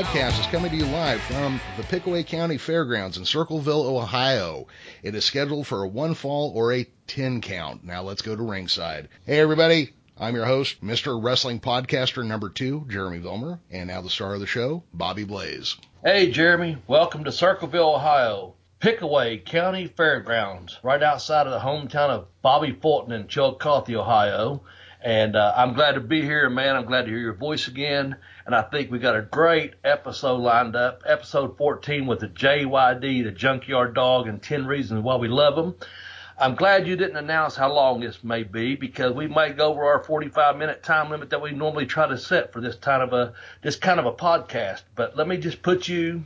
podcast is coming to you live from the Pickaway County Fairgrounds in Circleville, Ohio. It is scheduled for a one fall or a 10 count. Now let's go to ringside. Hey everybody, I'm your host, Mr. Wrestling Podcaster number two, Jeremy Vilmer, and now the star of the show, Bobby Blaze. Hey, Jeremy. Welcome to Circleville, Ohio. Pickaway County Fairgrounds, right outside of the hometown of Bobby Fulton in Chillicothe, Ohio. And uh, I'm glad to be here, man. I'm glad to hear your voice again. And I think we got a great episode lined up. Episode 14 with the JYD, the Junkyard Dog, and 10 Reasons Why We Love Him. I'm glad you didn't announce how long this may be because we might go over our 45 minute time limit that we normally try to set for this kind of a this kind of a podcast. But let me just put you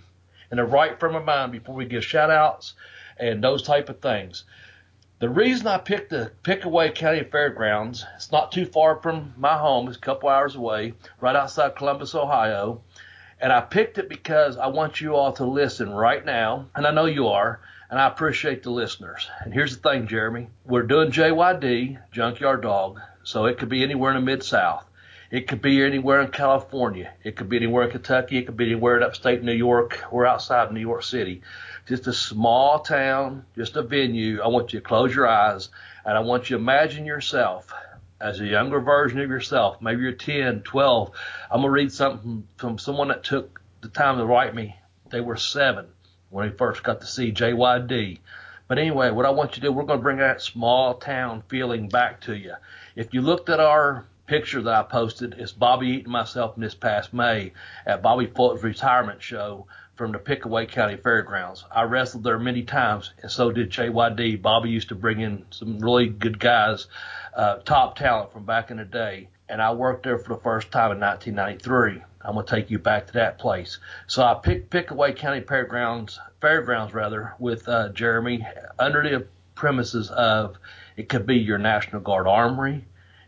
in the right frame of mind before we give shout outs and those type of things. The reason I picked the Pickaway County Fairgrounds, it's not too far from my home, it's a couple hours away, right outside Columbus, Ohio. And I picked it because I want you all to listen right now, and I know you are, and I appreciate the listeners. And here's the thing, Jeremy. We're doing JYD, Junkyard Dog, so it could be anywhere in the Mid South. It could be anywhere in California. It could be anywhere in Kentucky. It could be anywhere in upstate New York or outside of New York City. Just a small town, just a venue. I want you to close your eyes and I want you to imagine yourself as a younger version of yourself. Maybe you're 10, 12. I'm going to read something from someone that took the time to write me. They were seven when we first got to see JYD. But anyway, what I want you to do, we're going to bring that small town feeling back to you. If you looked at our picture that I posted, is Bobby Eaton myself in this past May at Bobby Fulton's retirement show from the Pickaway County Fairgrounds. I wrestled there many times, and so did JYD. Bobby used to bring in some really good guys, uh, top talent from back in the day, and I worked there for the first time in 1993. I'm going to take you back to that place. So I picked Pickaway County Fairgrounds, Fairgrounds rather, with uh, Jeremy under the premises of it could be your National Guard Armory,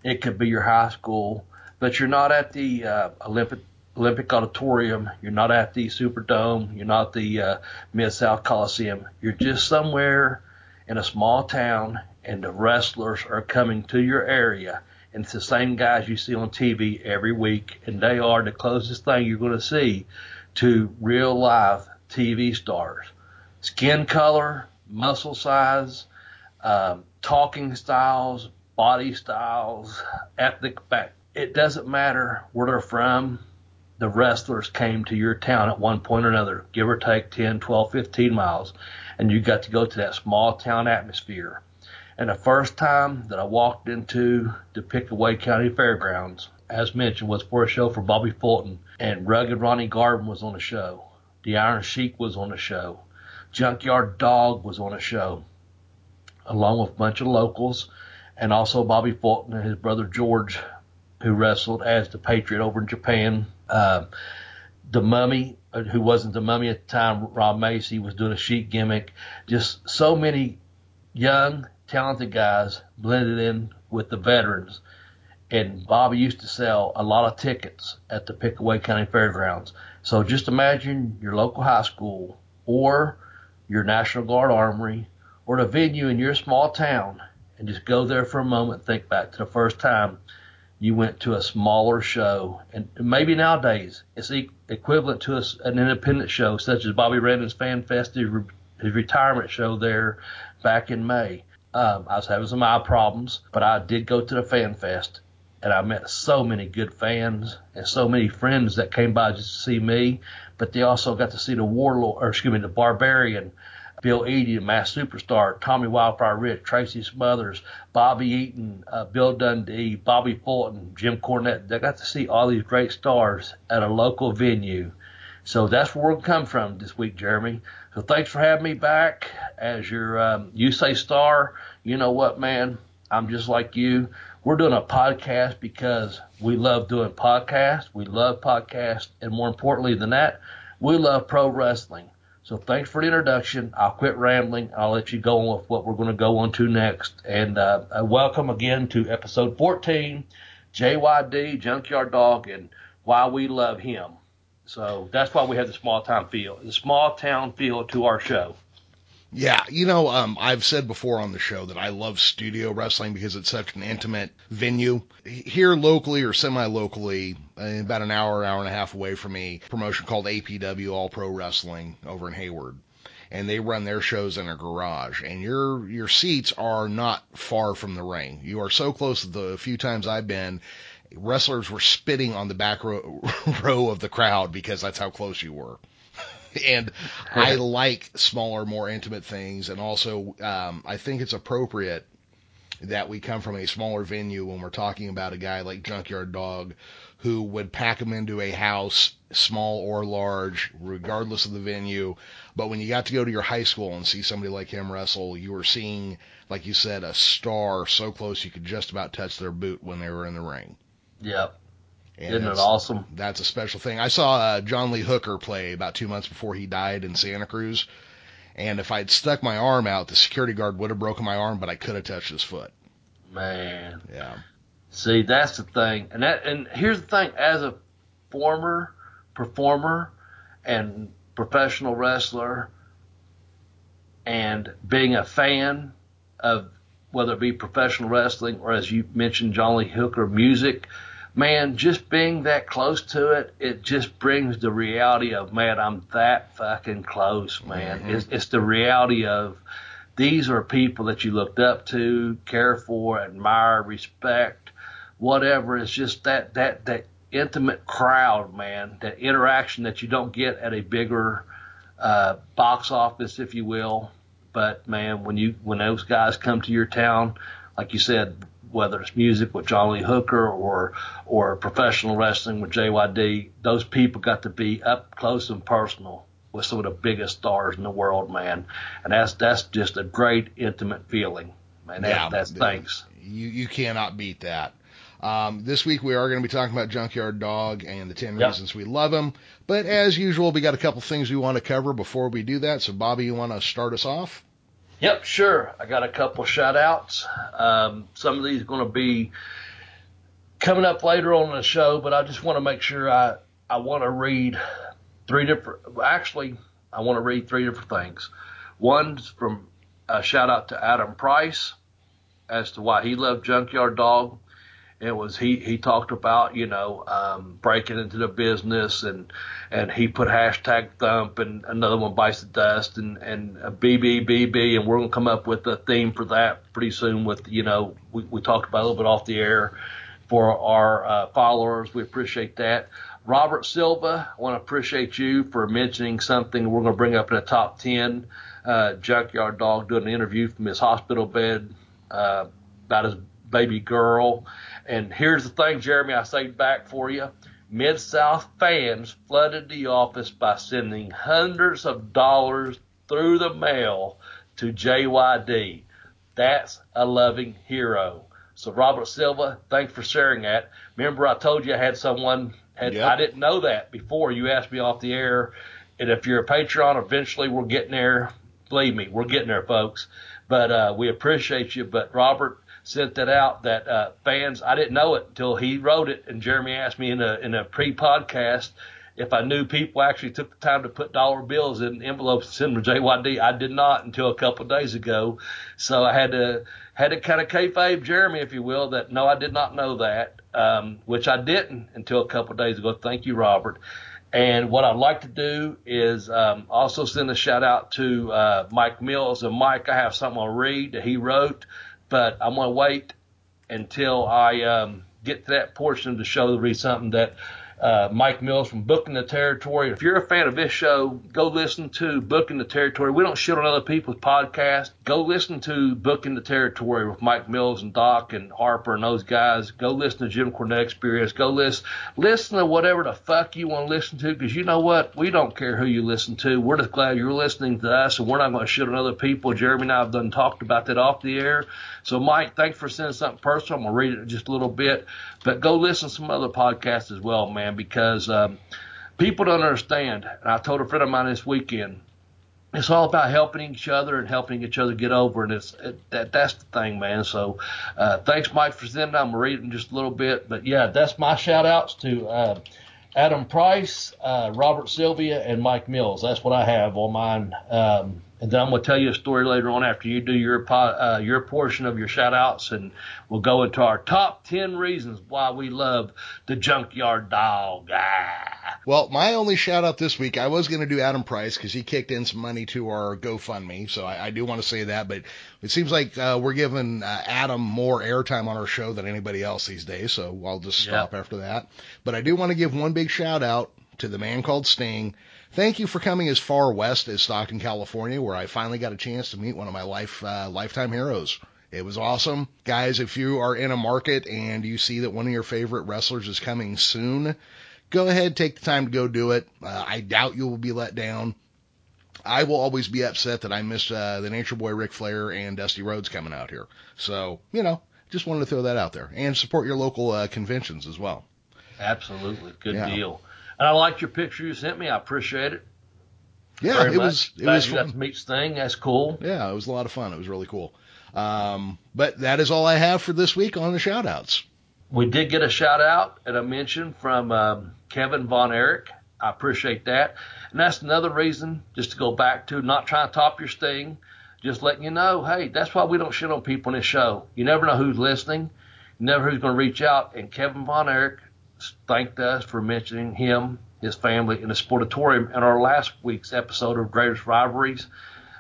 it could be your high school, but you're not at the uh, Olympic Olympic Auditorium. You're not at the Superdome. You're not the uh, Mid South Coliseum. You're just somewhere in a small town, and the wrestlers are coming to your area. And it's the same guys you see on TV every week, and they are the closest thing you're going to see to real life TV stars. Skin color, muscle size, um, talking styles, body styles, ethnic back. It doesn't matter where they're from. The wrestlers came to your town at one point or another, give or take 10, 12, 15 miles, and you got to go to that small town atmosphere. And the first time that I walked into the Pickaway County Fairgrounds, as mentioned, was for a show for Bobby Fulton, and Rugged Ronnie Garvin was on the show. The Iron Sheik was on the show. Junkyard Dog was on a show, along with a bunch of locals, and also Bobby Fulton and his brother George, who wrestled as the Patriot over in Japan. Uh, the Mummy, uh, who wasn't the Mummy at the time, Rob Macy was doing a Sheik gimmick. Just so many young, talented guys blended in with the veterans. And Bobby used to sell a lot of tickets at the Pickaway County Fairgrounds. So just imagine your local high school or your National Guard Armory or the venue in your small town and just go there for a moment think back to the first time you went to a smaller show. And maybe nowadays it's e- equivalent to a, an independent show, such as Bobby Randon's Fan Fest, his, re- his retirement show there back in May. Um, I was having some eye problems, but I did go to the Fan Fest. And I met so many good fans and so many friends that came by just to see me, but they also got to see the warlord, or excuse me, the barbarian, Bill the mass superstar, Tommy Wildfire Rich, Tracy Smothers, Bobby Eaton, uh, Bill Dundee, Bobby Fulton, Jim Cornette. They got to see all these great stars at a local venue. So that's where we'll come from this week, Jeremy. So thanks for having me back as your um, you say star. You know what, man? I'm just like you. We're doing a podcast because we love doing podcasts. We love podcasts, and more importantly than that, we love pro wrestling. So thanks for the introduction. I'll quit rambling. I'll let you go on with what we're going to go on to next. And uh, welcome again to episode 14, JYD, Junkyard Dog, and why we love him. So that's why we have the small town feel, the small town feel to our show. Yeah, you know, um, I've said before on the show that I love studio wrestling because it's such an intimate venue. Here locally or semi-locally, uh, about an hour, hour and a half away from me, promotion called APW All Pro Wrestling over in Hayward. And they run their shows in a garage, and your your seats are not far from the ring. You are so close the few times I've been, wrestlers were spitting on the back row, row of the crowd because that's how close you were. and I like smaller, more intimate things, and also um, I think it's appropriate that we come from a smaller venue when we're talking about a guy like Junkyard Dog, who would pack him into a house, small or large, regardless of the venue. But when you got to go to your high school and see somebody like him wrestle, you were seeing, like you said, a star so close you could just about touch their boot when they were in the ring. Yep. And Isn't it awesome? That's a special thing. I saw uh, John Lee Hooker play about two months before he died in Santa Cruz. And if I'd stuck my arm out, the security guard would have broken my arm, but I could have touched his foot. Man. Yeah. See, that's the thing. And that and here's the thing, as a former performer and professional wrestler and being a fan of whether it be professional wrestling or as you mentioned John Lee Hooker music, man, just being that close to it, it just brings the reality of man, I'm that fucking close, man. Mhm. It's, it's the reality of these are people that you looked up to, care for, admire, respect, whatever. It's just that that that intimate crowd, man. That interaction that you don't get at a bigger uh, box office, if you will. But man, when you when those guys come to your town, like you said, whether it's music with John Lee Hooker or or professional wrestling with JYD, those people got to be up close and personal with some of the biggest stars in the world, man. And that's that's just a great intimate feeling. Man, that, Yeah, that's thanks. You you cannot beat that. Um, this week we are going to be talking about Junkyard Dog and the 10 Yep. reasons we love him. But as usual, we got a couple things we want to cover before we do that. So Bobby, you want to start us off? Yep, sure. I got a couple shout outs. Um, some of these are going to be coming up later on the show, but I just want to make sure I, I want to read three different, actually, I want to read three different things. One's from a shout out to Adam Price as to why he loved Junkyard Dog. It was he he talked about you know um, breaking into the business and and he put hashtag thump and another one bites the dust and and a BBBB and we're gonna come up with a theme for that pretty soon with you know we, we talked about a little bit off the air for our uh, followers. We appreciate that. Robert Silva I want to appreciate you for mentioning something we're gonna bring up in the top ten. Uh, Junkyard Dog doing an interview from his hospital bed uh, about his baby girl. And here's the thing, Jeremy, I saved back for you. Mid South fans flooded the office by sending hundreds of dollars through the mail to JYD. That's a loving hero. So Robert Silva, thanks for sharing that. Remember I told you I had someone had Yep. I didn't know that before you asked me off the air. And if you're a Patreon, eventually we're getting there. Believe me, we're getting there, folks. But uh, we appreciate you. But Robert sent that out that uh, fans, I didn't know it until he wrote it, and Jeremy asked me in a in a pre-podcast if I knew people actually took the time to put dollar bills in envelopes and send them to JYD. I did not until a couple of days ago, so I had to had to kind of kayfabe Jeremy, if you will, that no, I did not know that, um, which I didn't until a couple of days ago. Thank you, Robert. And what I'd like to do is um, also send a shout out to uh, Mike Mills. And Mike, I have something I'll read that he wrote, but I'm going to wait until I um, get to that portion the show to read something that uh, Mike Mills from Booking the Territory. If you're a fan of this show, go listen to Booking the Territory. We don't shit on other people's podcasts. Go listen to Booking the Territory with Mike Mills and Doc and Harper and those guys. Go listen to Jim Cornette Experience. Go listen, listen to whatever the fuck you want to listen to because you know what? We don't care who you listen to. We're just glad you're listening to us and we're not going to shit on other people. Jeremy and I have done talked about that off the air. So, Mike, thanks for sending something personal. I'm going to read it just a little bit, but go listen to some other podcasts as well, man, because um, people don't understand. And I told a friend of mine this weekend, it's all about helping each other and helping each other get over, and it's it, that that's the thing, man. So, uh, thanks, Mike, for sending. I'm gonna read it in just a little bit, but yeah, that's my shout outs to uh, Adam Price, uh, Robert Silva, and Mike Mills. That's what I have on mine. Um, And then I'm going to tell you a story later on after you do your uh, your portion of your shout outs, and we'll go into our top 10 reasons why we love the Junkyard Dog. Ah. Well, my only shout out this week, I was going to do Adam Price because he kicked in some money to our GoFundMe. So I, I do want to say that, but it seems like uh, we're giving uh, Adam more airtime on our show than anybody else these days. So I'll just stop Yep. after that. But I do want to give one big shout out to the man called Sting. Thank you for coming as far west as Stockton, California, where I finally got a chance to meet one of my life uh, lifetime heroes. It was awesome. Guys, if you are in a market and you see that one of your favorite wrestlers is coming soon, go ahead, take the time to go do it. Uh, I doubt you will be let down. I will always be upset that I missed uh, the Nature Boy Ric Flair and Dusty Rhodes coming out here. So, you know, just wanted to throw that out there and support your local uh, conventions as well. Absolutely. Good Yeah. deal. And I liked your picture you sent me. I appreciate it. Yeah, very it much. was it Glad was you got fun. to meet Sting. That's cool. Yeah, it was a lot of fun. It was really cool. Um, but that is all I have for this week on the shout outs. We did get a shout out and a mention from um, Kevin Von Erich. I appreciate that. And that's another reason, just to go back to not trying to top your sting, just letting you know, hey, that's why we don't shit on people in this show. You never know who's listening, you never know who's going to reach out. And Kevin Von Erich thanked us for mentioning him, his family, in the Sportatorium in our last week's episode of Greatest Rivalries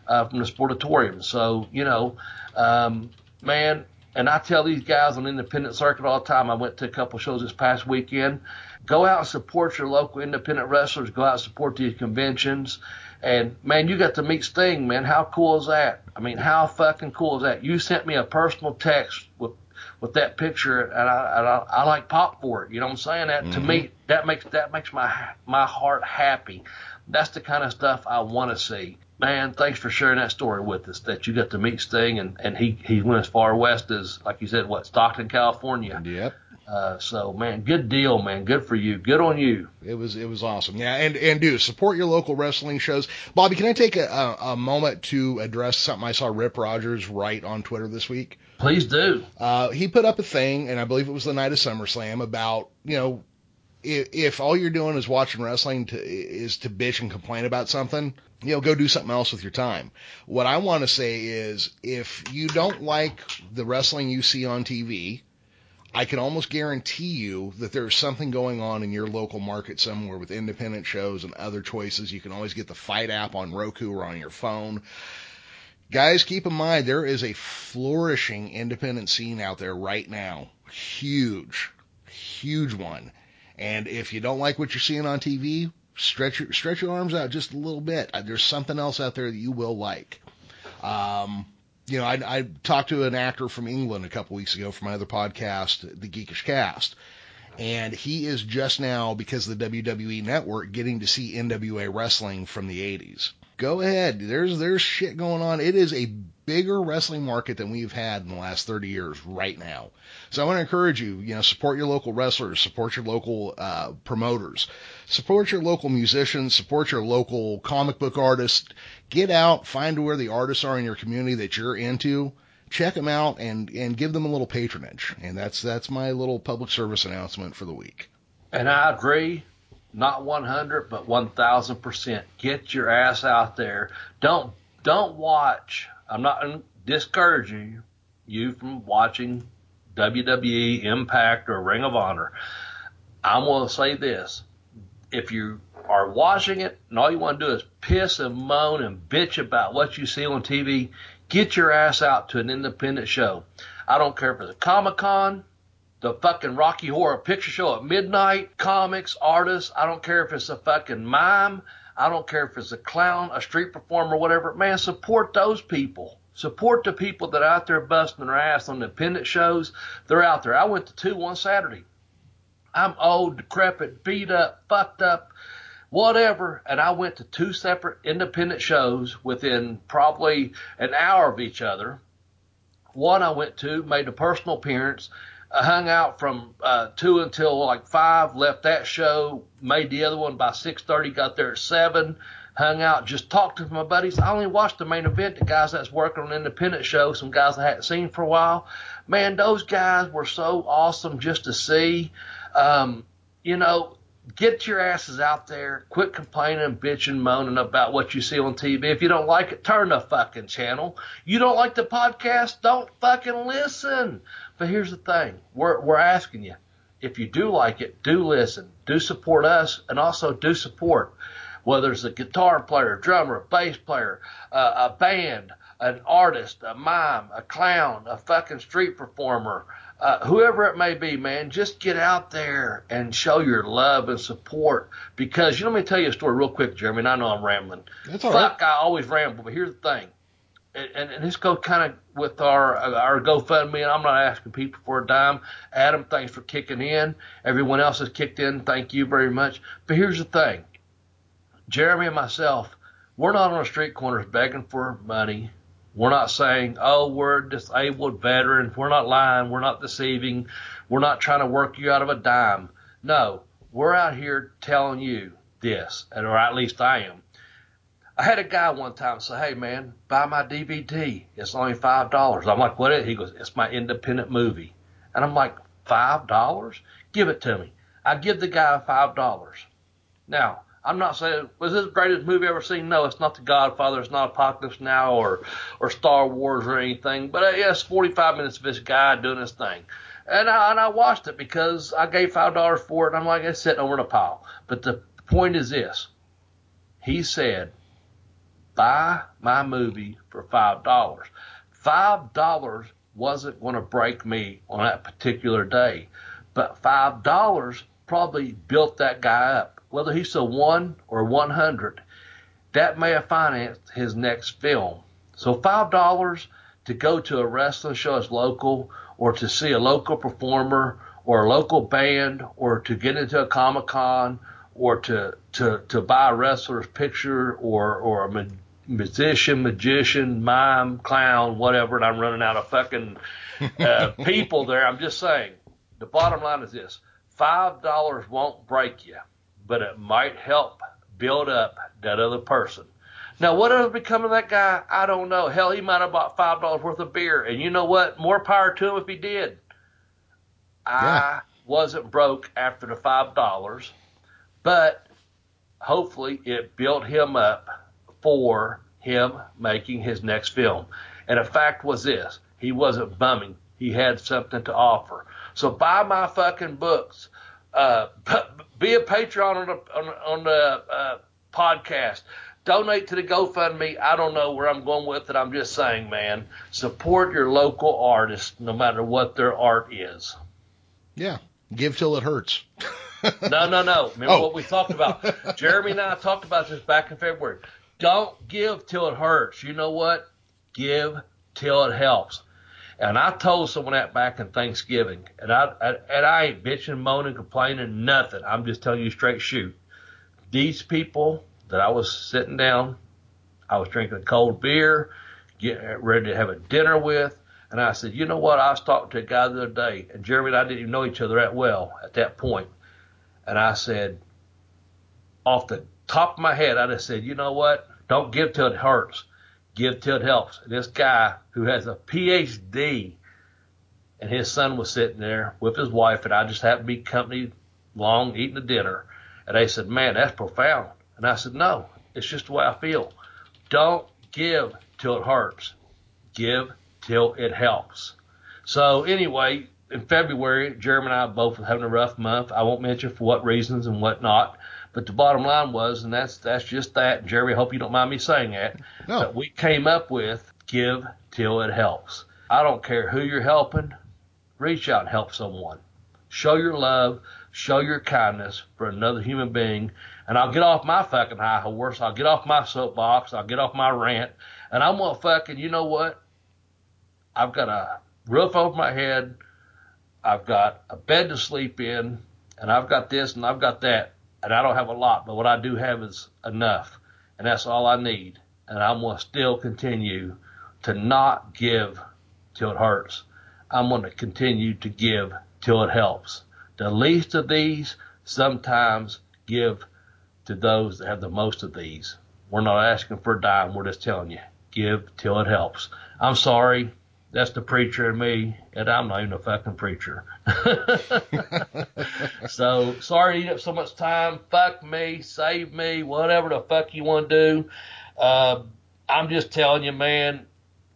uh, from the Sportatorium. So, you know, um, man, and I tell these guys on independent circuit all the time. I went to a couple shows this past weekend. Go out and support your local independent wrestlers. Go out and support these conventions. And man, you got to meet Sting, man. How cool is that? I mean, how fucking cool is that? You sent me a personal text with with that picture, and I, and I, I like pop for it. You know what I'm saying? That to me, that makes that makes my my heart happy. That's the kind of stuff I want to see. Man, thanks for sharing that story with us. That you got to meet Sting, and and he he went as far west as like you said, what Stockton, California. Yep. Uh, so man, good deal, man. Good for you. Good on you. It was it was awesome. Yeah, and and do support your local wrestling shows. Bobby, can I take a, a, a moment to address something I saw Rip Rogers write on Twitter this week? Please do. Uh, he put up a thing, and I believe it was the night of SummerSlam about you know if, if all you're doing is watching wrestling to, is to bitch and complain about something, you know, go do something else with your time. What I want to say is if you don't like the wrestling you see on TV, I can almost guarantee you that there's something going on in your local market somewhere with independent shows and other choices. You can always get the FITE app on Roku or on your phone. Guys, keep in mind there is a flourishing independent scene out there right now. Huge, huge one. And if you don't like what you're seeing on TV, stretch your stretch your arms out just a little bit. Uh, There's something else out there that you will like. Um, you know, I, I talked to an actor from England a couple weeks ago for my other podcast, The Geekish Cast, and he is just now because of the WWE Network getting to see NWA wrestling from the 80s. Go ahead. There's there's shit going on. It is a bigger wrestling market than we've had in the last 30 years right now. So I want to encourage you, you know, support your local wrestlers, support your local uh, promoters, support your local musicians, support your local comic book artists. Get out, find where the artists are in your community that you're into. Check them out and and give them a little patronage. And that's that's my little public service announcement for the week. And I agree, not 100, but 1,000%. Get your ass out there. Don't don't watch. I'm not discouraging you from watching WWE, Impact, or Ring of Honor. I'm going to say this: if you are watching it and all you want to do is piss and moan and bitch about what you see on TV, get your ass out to an independent show. I don't care if it's a Comic Con, the fucking Rocky Horror Picture Show at midnight, comics, artists. I don't care if it's a fucking mime. I don't care if it's a clown, a street performer, whatever. Man, support those people. Support the people that are out there busting their ass on independent shows. They're out there. I went to two one Saturday. I'm old, decrepit, beat up, fucked up, whatever. And I went to two separate independent shows within probably an hour of each other. One I went to, made a personal appearance. I hung out from uh, two until like five. Left that show. Made the other one by six thirty. Got there at seven. Hung out, just talked to my buddies. I only watched the main event. The guys that's working on independent show, some guys I hadn't seen for a while. Man, those guys were so awesome just to see. Um, you know, get your asses out there. Quit complaining, bitching, moaning about what you see on TV. If you don't like it, turn the fucking channel. You don't like the podcast, don't fucking listen. But here's the thing: we're we're asking you. If you do like it, do listen, do support us, and also do support whether it's a guitar player, drummer, bass player, uh, a band, an artist, a mime, a clown, a fucking street performer, uh, whoever it may be, man, just get out there and show your love and support. Because you know, let me tell you a story real quick, Jeremy. And I know I'm rambling. That's all Fuck, right. I always ramble. But here's the thing, and, and, this goes kind of with our our GoFundMe, and I'm not asking people for a dime. Adam, thanks for kicking in. Everyone else has kicked in. Thank you very much. But here's the thing, Jeremy and myself, we're not on the street corners begging for money. We're not saying, oh, we're disabled veterans. We're not lying. We're not deceiving. We're not trying to work you out of a dime. No, we're out here telling you this, or at least I am. I had a guy one time say, hey, man, buy my DVD. It's only $5. I'm like, what is it? He goes, it's my independent movie. And I'm like, $5? Give it to me. I give the guy $5. Now, I'm not saying was this the greatest movie ever seen? No, it's not The Godfather. It's not Apocalypse Now or or Star Wars or anything. But uh, yes, 45 minutes of this guy doing his thing, and I and I watched it because I gave five dollars for it. And I'm like, it's sitting over in a pile. But the point is this: he said, buy my movie for five dollars. Five dollars wasn't going to break me on that particular day, but five dollars probably built that guy up whether he's a one or 100, that may have financed his next film. So $5 to go to a wrestling show as local or to see a local performer or a local band or to get into a Comic Con or to, to, to buy a wrestler's picture or, or a musician, magician, mime, clown, whatever, and I'm running out of fucking uh, people there. I'm just saying, the bottom line is this $5 won't break you but it might help build up that other person. Now, what ever become of that guy? I don't know. Hell, he might have bought five dollars worth of beer, and you know what? More power to him if he did. I wasn't broke after the five dollars, but hopefully it built him up for him making his next film. And the fact was this: he wasn't bumming. He had something to offer. So buy my fucking books. Uh, be a patron on the on, on the uh, podcast. Donate to the GoFundMe. I don't know where I'm going with it. I'm just saying, man, support your local artist no matter what their art is. Yeah. Give till it hurts. No, no, no. Remember Oh. what we talked about? Jeremy and I talked about this back in February. Don't give till it hurts. You know what? Give till it helps. And I told someone that back in Thanksgiving, and I, I and I ain't bitching, moaning, complaining, nothing. I'm just telling you straight shoot. These people that I was sitting down, I was drinking a cold beer, getting ready to have a dinner with, and I said, you know what? I was talking to a guy the other day, and Jeremy and I didn't even know each other that well at that point. and I said, off the top of my head, I just said, you know what? Don't give till it hurts give till it helps. This guy who has a PhD and his son was sitting there with his wife, and I just happened to be company long eating a dinner. And they said, Man, that's profound. And I said, No, it's just the way I feel. Don't give till it hurts. Give till it helps. So anyway, in February, Jeremy and I both were having a rough month. I won't mention for what reasons and whatnot. But the bottom line was, and that's that's just that. Jerry, I hope you don't mind me saying that. No. But we came up with give till it helps. I don't care who you're helping, reach out and help someone. Show your love, show your kindness for another human being. And I'll get off my fucking high horse. I'll get off my soapbox. I'll get off my rant. And I'm gonna fucking, you know what? I've got a roof over my head. I've got a bed to sleep in, and I've got this and I've got that. And I don't have a lot, but what I do have is enough. And that's all I need. And I'm going to still continue to not give till it hurts. I'm going to continue to give till it helps. The least of these sometimes give to those that have the most of these. We're not asking for a dime. We're just telling you, give till it helps. I'm sorry That's the preacher in me, and I'm not even a fucking preacher. so sorry to eat up so much time. Fuck me, save me, whatever the fuck you want to do. Uh, I'm just telling you, man.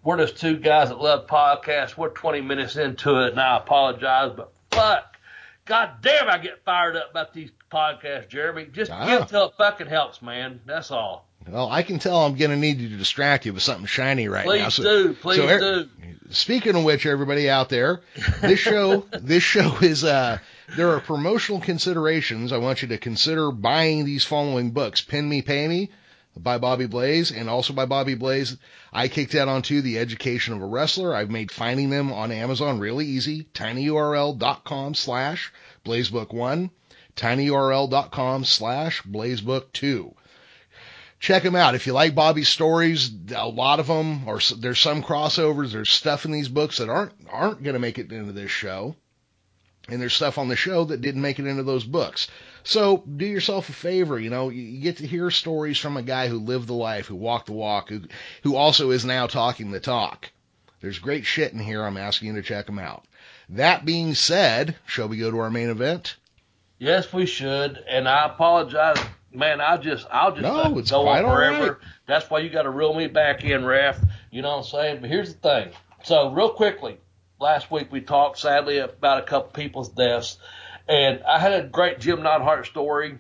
We're just two guys that love podcasts. We're 20 minutes into it, and I apologize, but fuck, god damn, I get fired up about these podcasts, Jeremy. Just Ah. give till it fucking helps, man. That's all. Well, I can tell I'm going to need you to distract you with something shiny right Please now. So, do, please so do. Speaking of which, everybody out there, this show, this show is, uh, there are promotional considerations. I want you to consider buying these following books. Pin Me, Pay Me by Bobby Blaze and also by Bobby Blaze. I kicked that onto The Education of a Wrestler. I've made finding them on Amazon really easy. tinyurl.com slash blazebook1, tinyurl.com slash blazebook2 check them out. If you like Bobby's stories, a lot of them, or there's some crossovers. There's stuff in these books that aren't aren't going to make it into this show, and there's stuff on the show that didn't make it into those books. So do yourself a favor. You know, you you get to hear stories from a guy who lived the life, who walked the walk, who who also is now talking the talk. There's great shit in here. I'm asking you to check them out. That being said, shall we go to our main event? Yes, we should. And I apologize, man. I just, I'll just No, it's go on forever. right. That's why you got to reel me back in, ref. You know what I'm saying? But here's the thing. So real quickly, last week we talked sadly about a couple people's deaths, and I had a great Jim Neidhart story.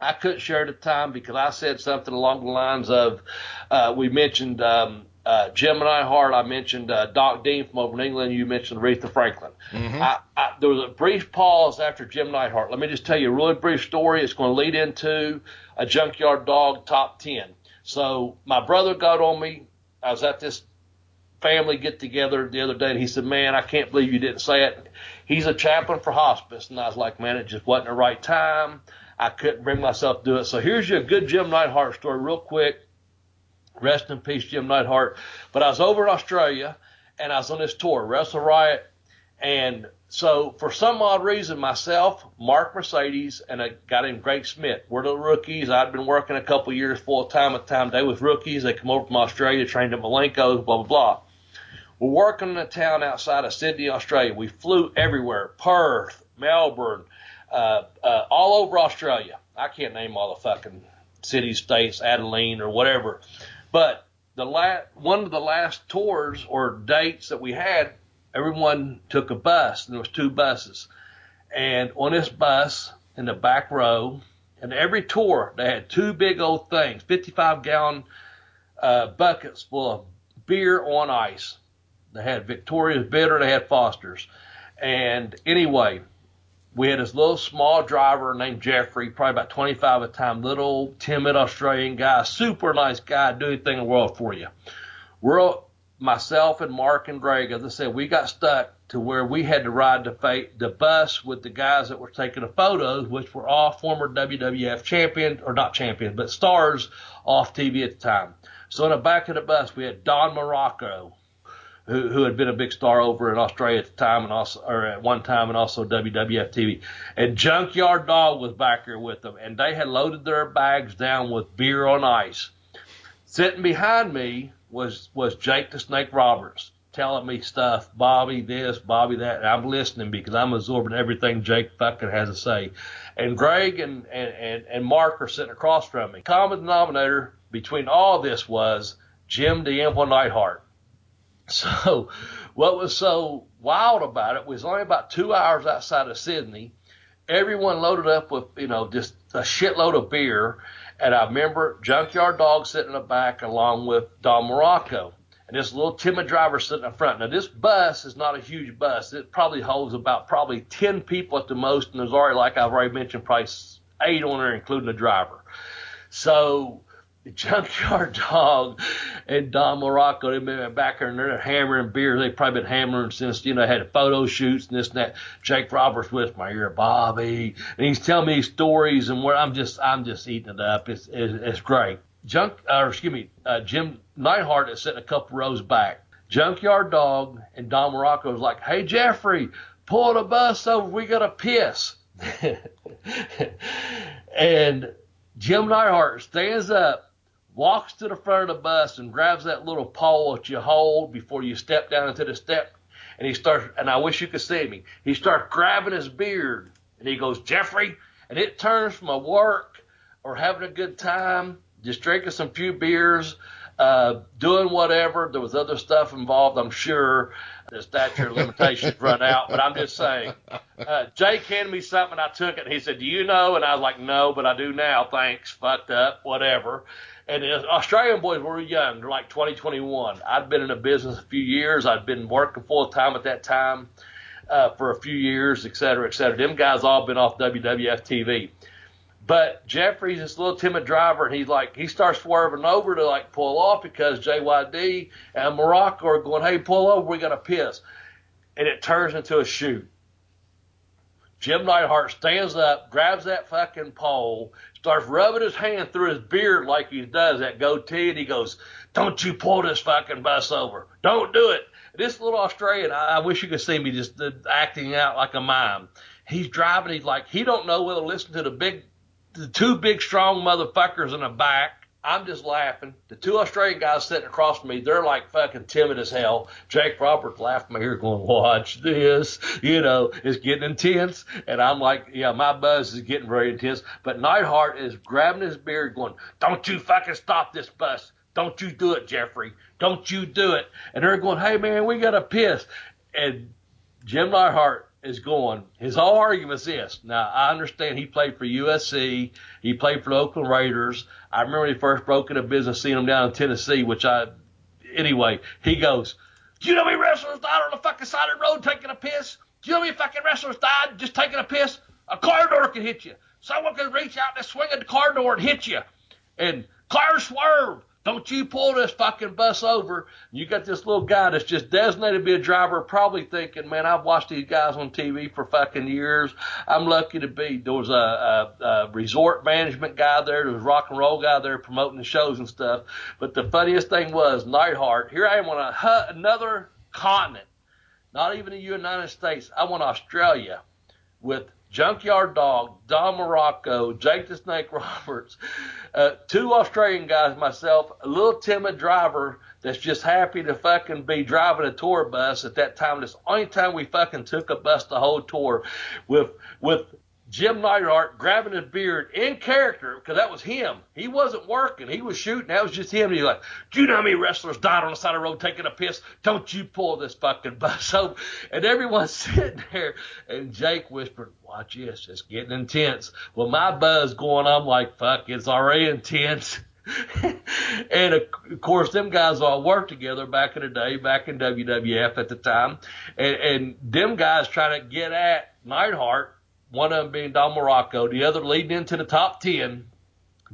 I couldn't share it at the time because I said something along the lines of, uh, we mentioned um, uh, Jim Neidhart, I mentioned uh, Doc Dean from over in England, you mentioned Aretha Franklin. I, I, there was a brief pause after Jim Neidhart. Let me just tell you a really brief story. It's going to lead into a Junkyard Dog top 10. So my brother got on me. I was at this family get together the other day and he said, man, I can't believe you didn't say it. He's a chaplain for hospice. And I was like, man, it just wasn't the right time. I couldn't bring myself to do it. So here's your good Jim Neidhart story real quick. Rest in peace, Jim Neidhart. But I was over in Australia and I was on this tour, Wrestle Riot. And so for some odd reason, myself, Mark Mercedes, and a guy named Greg Smith, we're the rookies. I'd been working a couple years full time at the time. They was rookies. They come over from Australia, trained at Malenko's, blah, blah, blah. We're working in a town outside of Sydney, Australia. We flew everywhere, Perth, Melbourne, uh, uh, all over Australia. I can't name all the fucking cities, states, Adelaide or whatever. But the last one of the last tours or dates that we had, everyone took a bus, and there was two buses. And on this bus, in the back row, and every tour, they had two big old things, 55 gallon uh, buckets full of beer on ice. They had Victoria's Bitter, they had Foster's. And anyway, we had this little small driver named Jeffrey, probably about 25 at the time, little timid Australian guy, super nice guy, do anything in the world for you. We're myself and Mark and Greg, as I said, we got stuck to where we had to ride the the bus with the guys that were taking the photos, which were all former WWF champion or not champions, but stars off TV at the time. So in the back of the bus, we had Don Muraco, who, who had been a big star over in Australia at the time and also, or at one time and also WWF TV. And Junkyard Dog was back here with them and they had loaded their bags down with beer on ice. Sitting behind me was, was Jake the Snake Roberts telling me stuff, Bobby this, Bobby that. And I'm listening because I'm absorbing everything Jake fucking has to say. And Greg and, and, and, and Mark are sitting across from me. Common denominator between all this was Jim the Emperor Neidhart. So what was so wild about it was only about two hours outside of Sydney. Everyone loaded up with, you know, just a shitload of beer. And I remember Junkyard Dog sitting in the back along with Don Muraco. And this little timid driver sitting in front. Now this bus is not a huge bus. It probably holds about probably 10 people at the most. And there's already, like I've already mentioned, probably eight on there, including the driver. So junkyard dog and Don Muraco, they've been back there and they're hammering beer. They've probably been hammering since, you know, had photo shoots and this and that. Jake Roberts with my ear, Bobby. And he's telling me stories and where I'm just, I'm just eating it up. It's, it's, it's great. Junk, or excuse me, uh, Jim Neidhart is sitting a couple rows back. Junkyard Dog and Don Muraco is like, Hey, Jeffrey, pull the bus over. We got to piss. and Jim Neidhart stands up walks to the front of the bus and grabs that little pole that you hold before you step down into the step. And he starts, and I wish you could see me. He starts grabbing his beard and he goes, Jeffrey. And it turns from a work or having a good time, just drinking some few beers, uh, doing whatever. There was other stuff involved, I'm sure. The statute of limitations run out, but I'm just saying. Uh, Jake handed me something, I took it. He said, "Do you know?" And I was like, "No, but I do now. Thanks. Fucked up. Whatever." And the Australian boys were young. They're like 20, 21. I'd been in the business a few years. I'd been working full time at that time uh, for a few years, et cetera, et cetera. Them guys all been off WWF TV. But Jeffrey's this little timid driver, and he's like, he starts swerving over to like pull off because JYD and Muraco are going, hey, pull over, we got to piss. And it turns into a shoot. Jim Neidhart stands up, grabs that fucking pole, starts rubbing his hand through his beard like he does that goatee, and he goes, Don't you pull this fucking bus over. Don't do it. This little Australian, I, I wish you could see me just uh, acting out like a mime. He's driving, he's like, he don't know whether to listen to the big, the two big strong motherfuckers in the back I'm just laughing. The two Australian guys sitting across from me, they're like fucking timid as hell. Jake Roberts laughing my ear going, watch this. You know, it's getting intense. And I'm like, yeah, my buzz is getting very intense. But Neidhart is grabbing his beard going, don't you fucking stop this bus. Don't you do it, Jeffrey. Don't you do it. And they're going, hey man, we got to piss. And Jim Neidhart is going, his whole argument is this. Now, I understand he played for USC. He played for the Oakland Raiders. I remember he first broke into business, seeing him down in Tennessee, which I, anyway, he goes, do you know many wrestlers died on the fucking side of the road taking a piss? Do you know many fucking wrestlers died just taking a piss? A car door can hit you. Someone can reach out and swing at the car door and hit you. And cars swerve. Don't you pull this fucking bus over. You got this little guy that's just designated to be a driver, probably thinking, man, I've watched these guys on TV for fucking years. I'm lucky to be. There was a, a, a resort management guy there. There was a rock and roll guy there promoting the shows and stuff. But the funniest thing was Neidhart. Here I am on a, another continent, not even the United States. I'm on Australia with Junkyard Dog, Don Muraco, Jake the Snake Roberts, uh, two Australian guys, myself, a little timid driver that's just happy to fucking be driving a tour bus at that time. That's the only time we fucking took a bus the whole tour with with Jim Neidhart grabbing his beard in character because that was him. He wasn't working. He was shooting. That was just him. And he's like, do you know how many wrestlers died on the side of the road taking a piss? Don't you pull this fucking bus over. And everyone's sitting there. And Jake whispered, watch this. It's getting intense. Well, my buzz going, I'm like, fuck, it's already intense. and of course, them guys all worked together back in the day, back in WWF at the time. And, and them guys trying to get at Neidhart one of them being Don Muraco, the other leading into the top 10,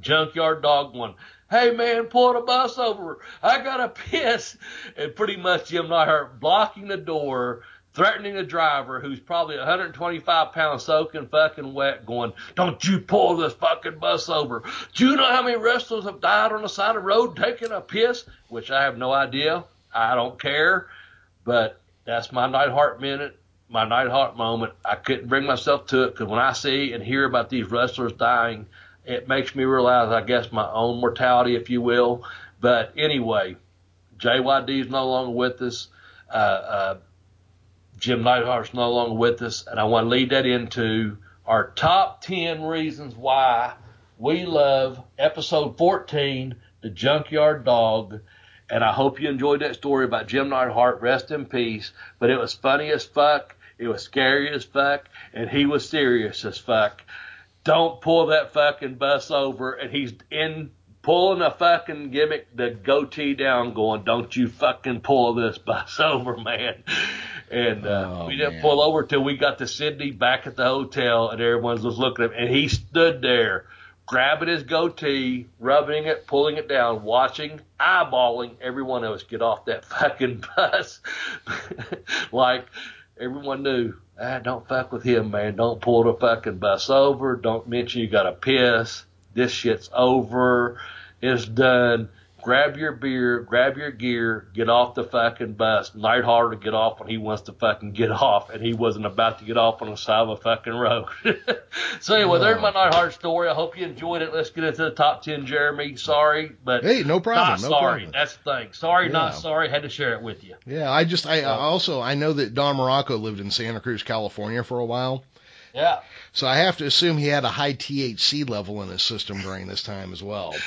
Junkyard Dog one. Hey man, pull the bus over. I gotta piss. And pretty much Jim Neidhart blocking the door, threatening the driver who's probably 125 pounds soaking fucking wet going, don't you pull this fucking bus over. Do you know how many wrestlers have died on the side of the road taking a piss? Which I have no idea. I don't care. But that's my Neidhart minute my Neidhart moment. I couldn't bring myself to it because when I see and hear about these wrestlers dying, it makes me realize, I guess, my own mortality, if you will. But anyway, JYD is no longer with us. Uh, uh, Jim Neidhart's no longer with us, and I want to lead that into our top 10 reasons why we love episode 14, The Junkyard Dog. And I hope you enjoyed that story about Jim Neidhart. Rest in peace. But it was funny as fuck. It was scary as fuck, and he was serious as fuck. Don't pull that fucking bus over, and he's in pulling a fucking gimmick the goatee down, going, "Don't you fucking pull this bus over, man." And uh, oh, we didn't man. pull over till we got to Sydney back at the hotel, and everyone was looking at him, and he stood there grabbing his goatee, rubbing it, pulling it down, watching, eyeballing every one of us get off that fucking bus. like everyone knew, ah, don't fuck with him, man. Don't pull the fucking bus over. Don't mention you got to piss. This shit's over. It's done. Grab your beer, grab your gear, get off the fucking bus. Neidhart to get off when he wants to fucking get off, and he wasn't about to get off on the side of a fucking road. so anyway, there's my Neidhart story. I hope you enjoyed it. Let's get into the top ten, Jeremy. Sorry, but Hey, no problem. not no sorry. problem. That's the thing. Sorry, not sorry. Had to share it with you. Yeah, I just I, I also I know that Don Muraco lived in Santa Cruz, California for a while. Yeah. So I have to assume he had a high THC level in his system during this time as well.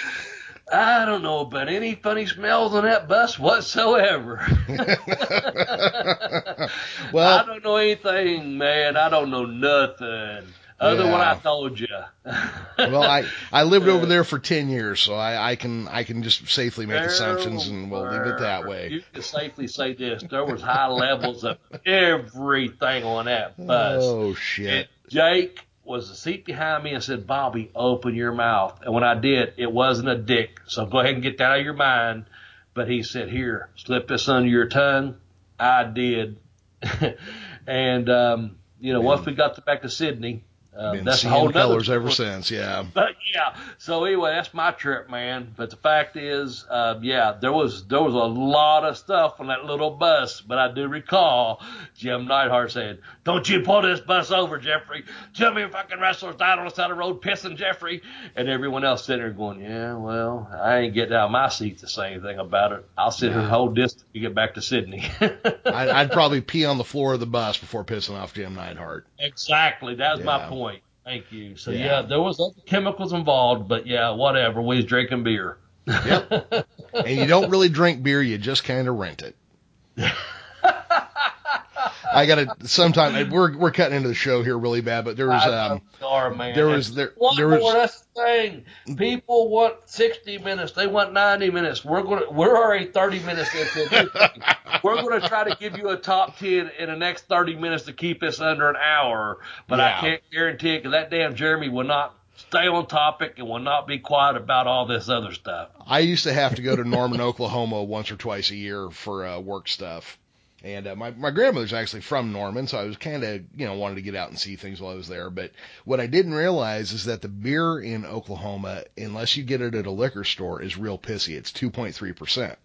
I don't know about any funny smells on that bus whatsoever. Well, I don't know anything, man. I don't know nothing other than what I told you. well, I I lived over uh, there for ten years, so I, I can I can just safely make assumptions, and we'll leave it that way. You can safely say this: there was high levels of everything on that bus. Oh And shit! Jake was the seat behind me and said, "Bobby, open your mouth." And when I did, it wasn't a dick. So go ahead and get that out of your mind. But he said, "Here, slip this under your tongue." I did, and um, you know, once we got back to Sydney, uh, Been that's seeing whole colors ever since. Yeah. But yeah, so anyway, that's my trip, man. But the fact is, uh, yeah, there was there was a lot of stuff on that little bus. But I do recall Jim Neidhart saying, "Don't you pull this bus over, Jeffrey. Tell me if fucking wrestlers died on the side of the road pissing Jeffrey." And everyone else sitting there going, "Yeah, well, I ain't getting out of my seat to say anything about it. I'll sit here hold this till we get back to Sydney." I'd, I'd probably pee on the floor of the bus before pissing off Jim Neidhart. Exactly. That was my point. Thank you. So Yeah. yeah. there was other chemicals involved, but yeah, whatever. We was drinking beer. Yep. and you don't really drink beer; you just kind of rent it. I gotta sometime. We're we're cutting into the show here really bad, but there was um are, man. there was- there- one there was- more. That's the thing. People want sixty minutes. They want ninety minutes. We're gonna. We're already thirty minutes into. We're gonna try to give you a top ten in the next thirty minutes to keep us under an hour. But I can't guarantee it because that damn Jeremy will not stay on topic and will not be quiet about all this other stuff. I used to have to go to Norman, Oklahoma once or twice a year for uh, work stuff. And uh, my my grandmother's actually from Norman, so I was kind of you know wanted to get out and see things while I was there. But what I didn't realize is that the beer in Oklahoma, unless you get it at a liquor store, is real pissy. It's 2.3 percent.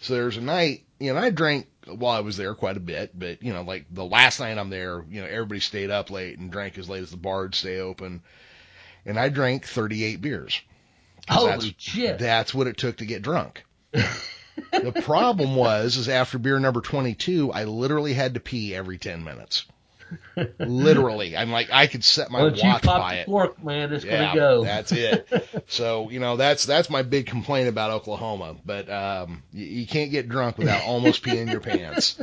So there's a night, you know, I drank while I was there quite a bit, but you know, like the last night I'm there, you know, everybody stayed up late and drank as late as the bar would stay open, and I drank 38 beers. Holy that's- shit! That's what it took to get drunk. the problem was, is after beer number 22, I literally had to pee every 10 minutes. literally, I'm like, I could set my Once you watch pop by the it. man, it's Yeah, gonna go. that's it. So you know, that's that's my big complaint about Oklahoma. But um, you, you can't get drunk without almost peeing your pants.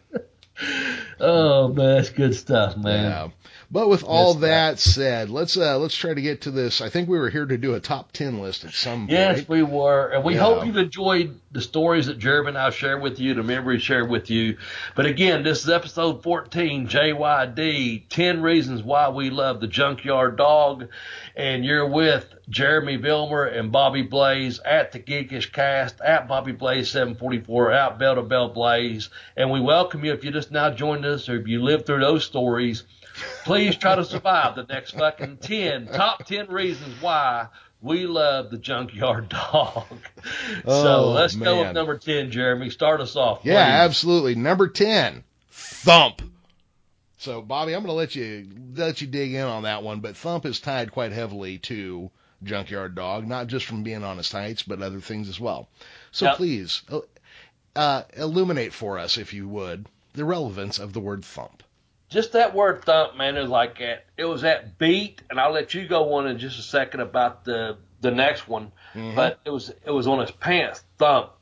oh man, that's good stuff, man. Yeah. But with all Yes, that said, let's uh, let's try to get to this. I think we were here to do a top ten list at some point. Yes, we were, and we Yeah. hope you've enjoyed the stories that Jeremy and I shared with you, the memories shared with you. But again, this is episode 14, JYD, 10 Reasons Why We Love the Junkyard Dog. And you're with Jeremy Vilmer and Bobby Blaze at the Geekish Cast, at Bobby Blaze 744, out Bell to Bell Blaze. And we welcome you if you just now joined us or if you lived through those stories. Please try to survive the next fucking 10, top 10 reasons why we love the junkyard dog. Oh, so let's go with number 10, Jeremy. Start us off. Yeah, please. absolutely. Number ten, Thump. So Bobby, I'm going to let you let you dig in on that one, but Thump is tied quite heavily to Junkyard Dog, not just from being on his tights, but other things as well. So Yep. please uh, illuminate for us, if you would, the relevance of the word thump. Just that word thump, man, is like that. It was that beat, and I'll let you go on in just a second about the the next one. Mhm. But it was it was on his pants, thump,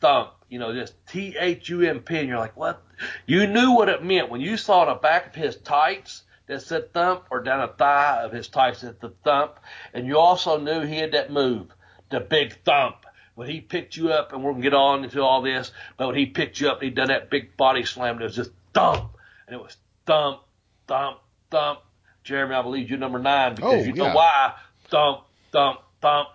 thump. You know, just T H U M P, and you're like, what? You knew what it meant when you saw the back of his tights that said thump, or down a thigh of his tights that said thump, and you also knew he had that move, the big thump. When he picked you up, and we're gonna get on into all this, but when he picked you up, he done that big body slam. And it was just thump, and it was thump, thump, thump. Jeremy, I believe you're number nine because Oh, you know yeah. why. Thump, thump, thump.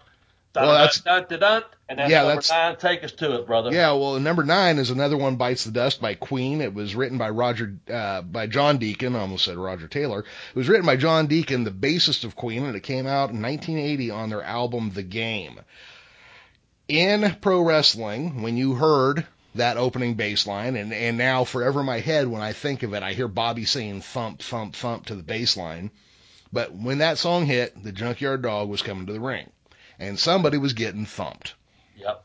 Dun, Well, dun, that's- dun, dun, dun, and that's Yeah, number that's- nine. Take us to it, brother. Yeah, well, number nine is another one bites the dust by Queen. It was written by Roger, uh, by John Deacon. I almost said Roger Taylor. It was written by John Deacon, the bassist of Queen, and it came out in 1980 on their album The Game. in pro wrestling, when you heard that opening bass line, and, and now forever in my head, when I think of it, I hear Bobby saying thump, thump, thump to the bass line. But when that song hit, the Junkyard Dog was coming to the ring, and somebody was getting thumped. Yep.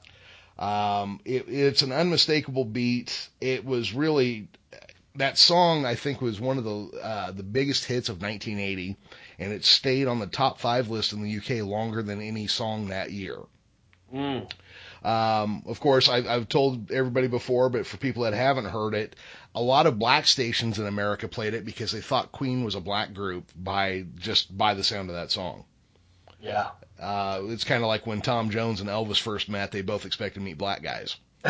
Um, it, it's an unmistakable beat. It was really that song. I think was one of the uh, the biggest hits of 1980, and it stayed on the top five list in the UK longer than any song that year. Mm. Um, of course, I've, I've told everybody before, but for people that haven't heard it, a lot of black stations in America played it because they thought Queen was a black group by just by the sound of that song. Yeah. Uh, it's kind of like when Tom Jones and Elvis first met; they both expected to meet black guys.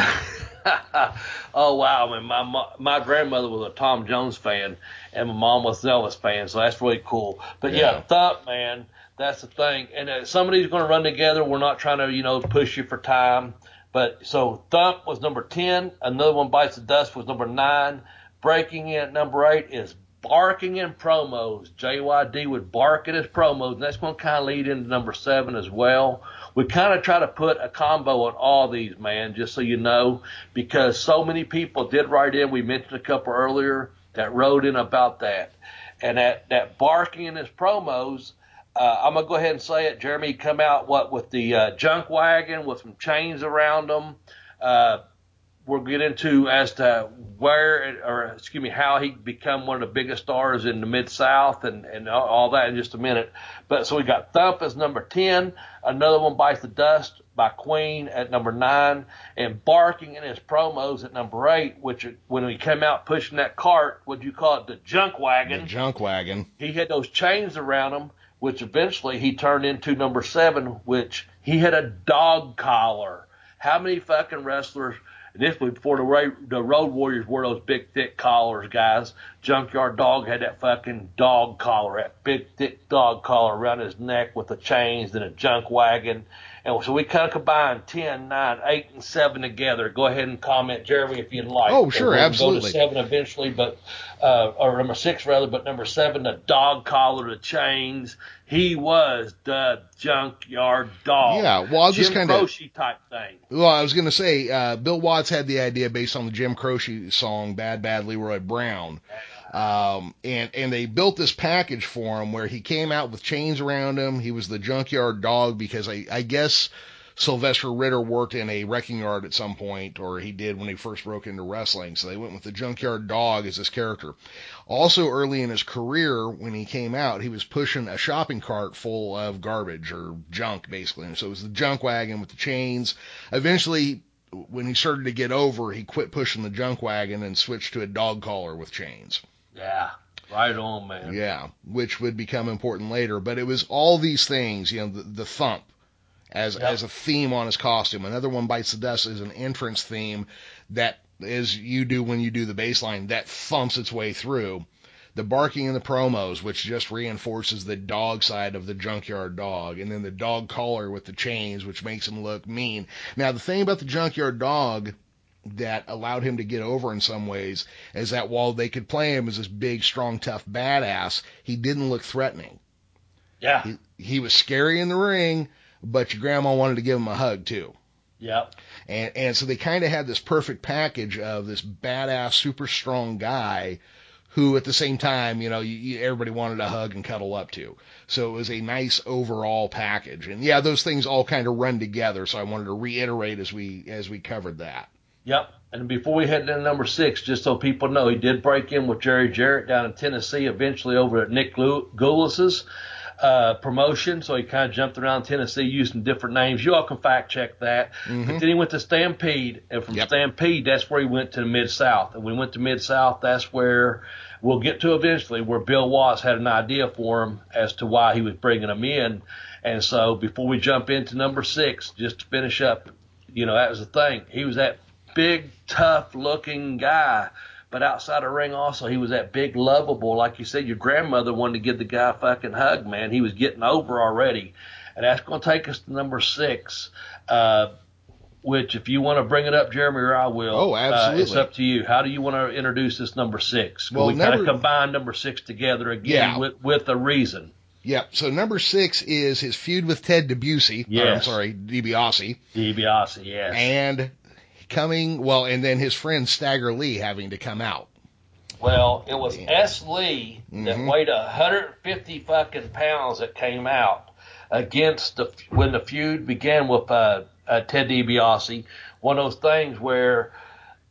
oh wow, man! My mo- my grandmother was a Tom Jones fan, and my mom was an Elvis fan, so that's really cool. But yeah, Yeah. Thump, man, that's the thing. And uh, some of these are going to run together. We're not trying to, you know, push you for time. But so Thump was number ten. Another one bites the dust was number nine. Breaking in at number eight is barking in promos. JYD would bark in his promos, and that's going to kind of lead into number seven as well. We kind of try to put a combo on all these, man, just so you know, because so many people did write in. We mentioned a couple earlier that wrote in about that, and that that barking in his promos. Uh, I'm gonna go ahead and say it. Jeremy come out what with the uh, junk wagon with some chains around them. Uh, we'll get into as to where or excuse me how he become one of the biggest stars in the mid South and and all- that in just a minute. But so we got Thump as number ten, another one bites the dust by Queen at number nine, and barking in his promos at number eight, which when he came out pushing that cart, what do you call it, the junk wagon The junk wagon. he had those chains around him, which eventually he turned into number seven, which he had a dog collar. How many fucking wrestlers? And this was before the Ra- the Road Warriors wore those big thick collars, guys. Junkyard Dog had that fucking dog collar, that big thick dog collar around his neck with the chains and a junk wagon. And so we kind of combined 10, 9, 8, and 7 together. Go ahead and comment, Jeremy, if you'd like. Oh, sure, We'll Go to seven eventually, but uh, or number six rather, but number seven, the dog collar, the chains. He was the junkyard dog. Yeah, well, I'll just Jim kinda- Croce type thing. Well, I was going to say, uh, Bill Watts had the idea based on the Jim Croce song "Bad Bad Leroy Brown," um, and and they built this package for him where he came out with chains around him. He was the junkyard dog because I, I guess Sylvester Ritter worked in a wrecking yard at some point, or he did when he first broke into wrestling. So they went with the junkyard dog as his character. Also, early in his career, when he came out, he was pushing a shopping cart full of garbage or junk, basically. And so it was the junk wagon with the chains. Eventually, when he started to get over, he quit pushing the junk wagon and switched to a dog collar with chains. Yeah, right on, man. Yeah, which would become important later. But it was all these things, you know, the, the thump as Yep. as a theme on his costume. Another one bites the dust is an entrance theme that as you do when you do the bass line that thumps its way through. The barking in the promos, which just reinforces the dog side of the junkyard dog, and then the dog collar with the chains, which makes him look mean. Now, the thing about the junkyard dog that allowed him to get over in some ways is that while they could play him as this big, strong, tough badass, he didn't look threatening. Yeah, He, he was scary in the ring, but your grandma wanted to give him a hug too. yep, And and so they kind of had this perfect package of this badass, super strong guy who at the same time, you know, you, you, everybody wanted to hug and cuddle up to. So it was a nice overall package. And yeah, those things all kind of run together. So I wanted to reiterate as we as we covered that. Yep. And before we head into number six, just so people know, he did break in with Jerry Jarrett down in Tennessee, eventually over at Nick Gulas's uh, promotion. So he kind of jumped around Tennessee using different names. You all can fact check that. But then he went to Stampede, and from Mm-hmm. Yep. Stampede, that's where he went to the Mid South. And when he went to Mid South, that's where we'll get to eventually, where Bill Watts had an idea for him as to why he was bringing him in. And so before we jump into number six, just to finish up, you know, that was the thing. He was that big, tough looking guy. But outside of ring, also, he was that big, lovable. Like you said, your grandmother wanted to give the guy a fucking hug, man. He was getting over already. And that's going to take us to number six, uh, which, if you want to bring it up, Jeremy, or I will. Oh, Uh, it's up to you. How do you want to introduce this number six? Well, we kind of combine number six together again Yeah. with, with a reason. Yep. So number six is his feud with Ted DiBiase. or, I'm sorry, DiBiase. DiBiase, yes. And coming, well, and then his friend Stagger Lee having to come out. Well, it was S. Lee that Mhm. weighed 150 fucking pounds that came out against the when the feud began with uh, uh, Ted DiBiase. One of those things where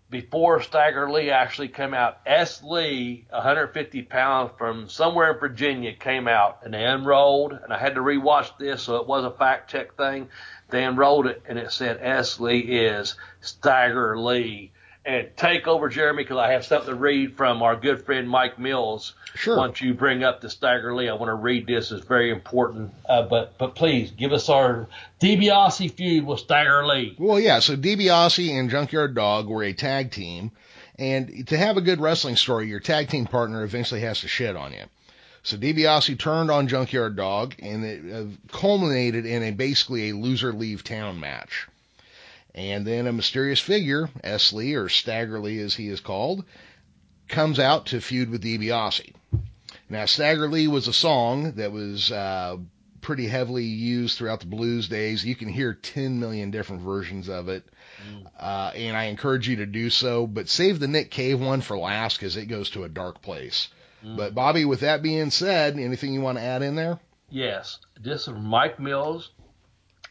before Stagger Lee actually came out, S. Lee, 150 pounds from somewhere in Virginia, came out and they unrolled, and I had to rewatch this, so it was a fact check thing. They unrolled it, and it said S. Lee is Stagger Lee. And take over, Jeremy, because I have something to read from our good friend Mike Mills. Sure. Once you bring up the Stagger Lee, I want to read this. It's very important. Uh, but but please give us our DiBiase feud with Stagger Lee. Well, yeah. So DiBiase and Junkyard Dog were a tag team, and to have a good wrestling story, your tag team partner eventually has to shit on you. So DiBiase turned on Junkyard Dog, and it uh, culminated in a basically a loser leave town match. And then a mysterious figure, S. Lee or Stagger Lee as he is called, comes out to feud with DiBiase. Now, Stagger Lee was a song that was uh, pretty heavily used throughout the blues days. You can hear 10 million different versions of it. Uh, and I encourage you to do so, but save the Nick Cave one for last because it goes to a dark place. But Bobby, with that being said, anything you want to add in there? Yes, this is Mike Mills,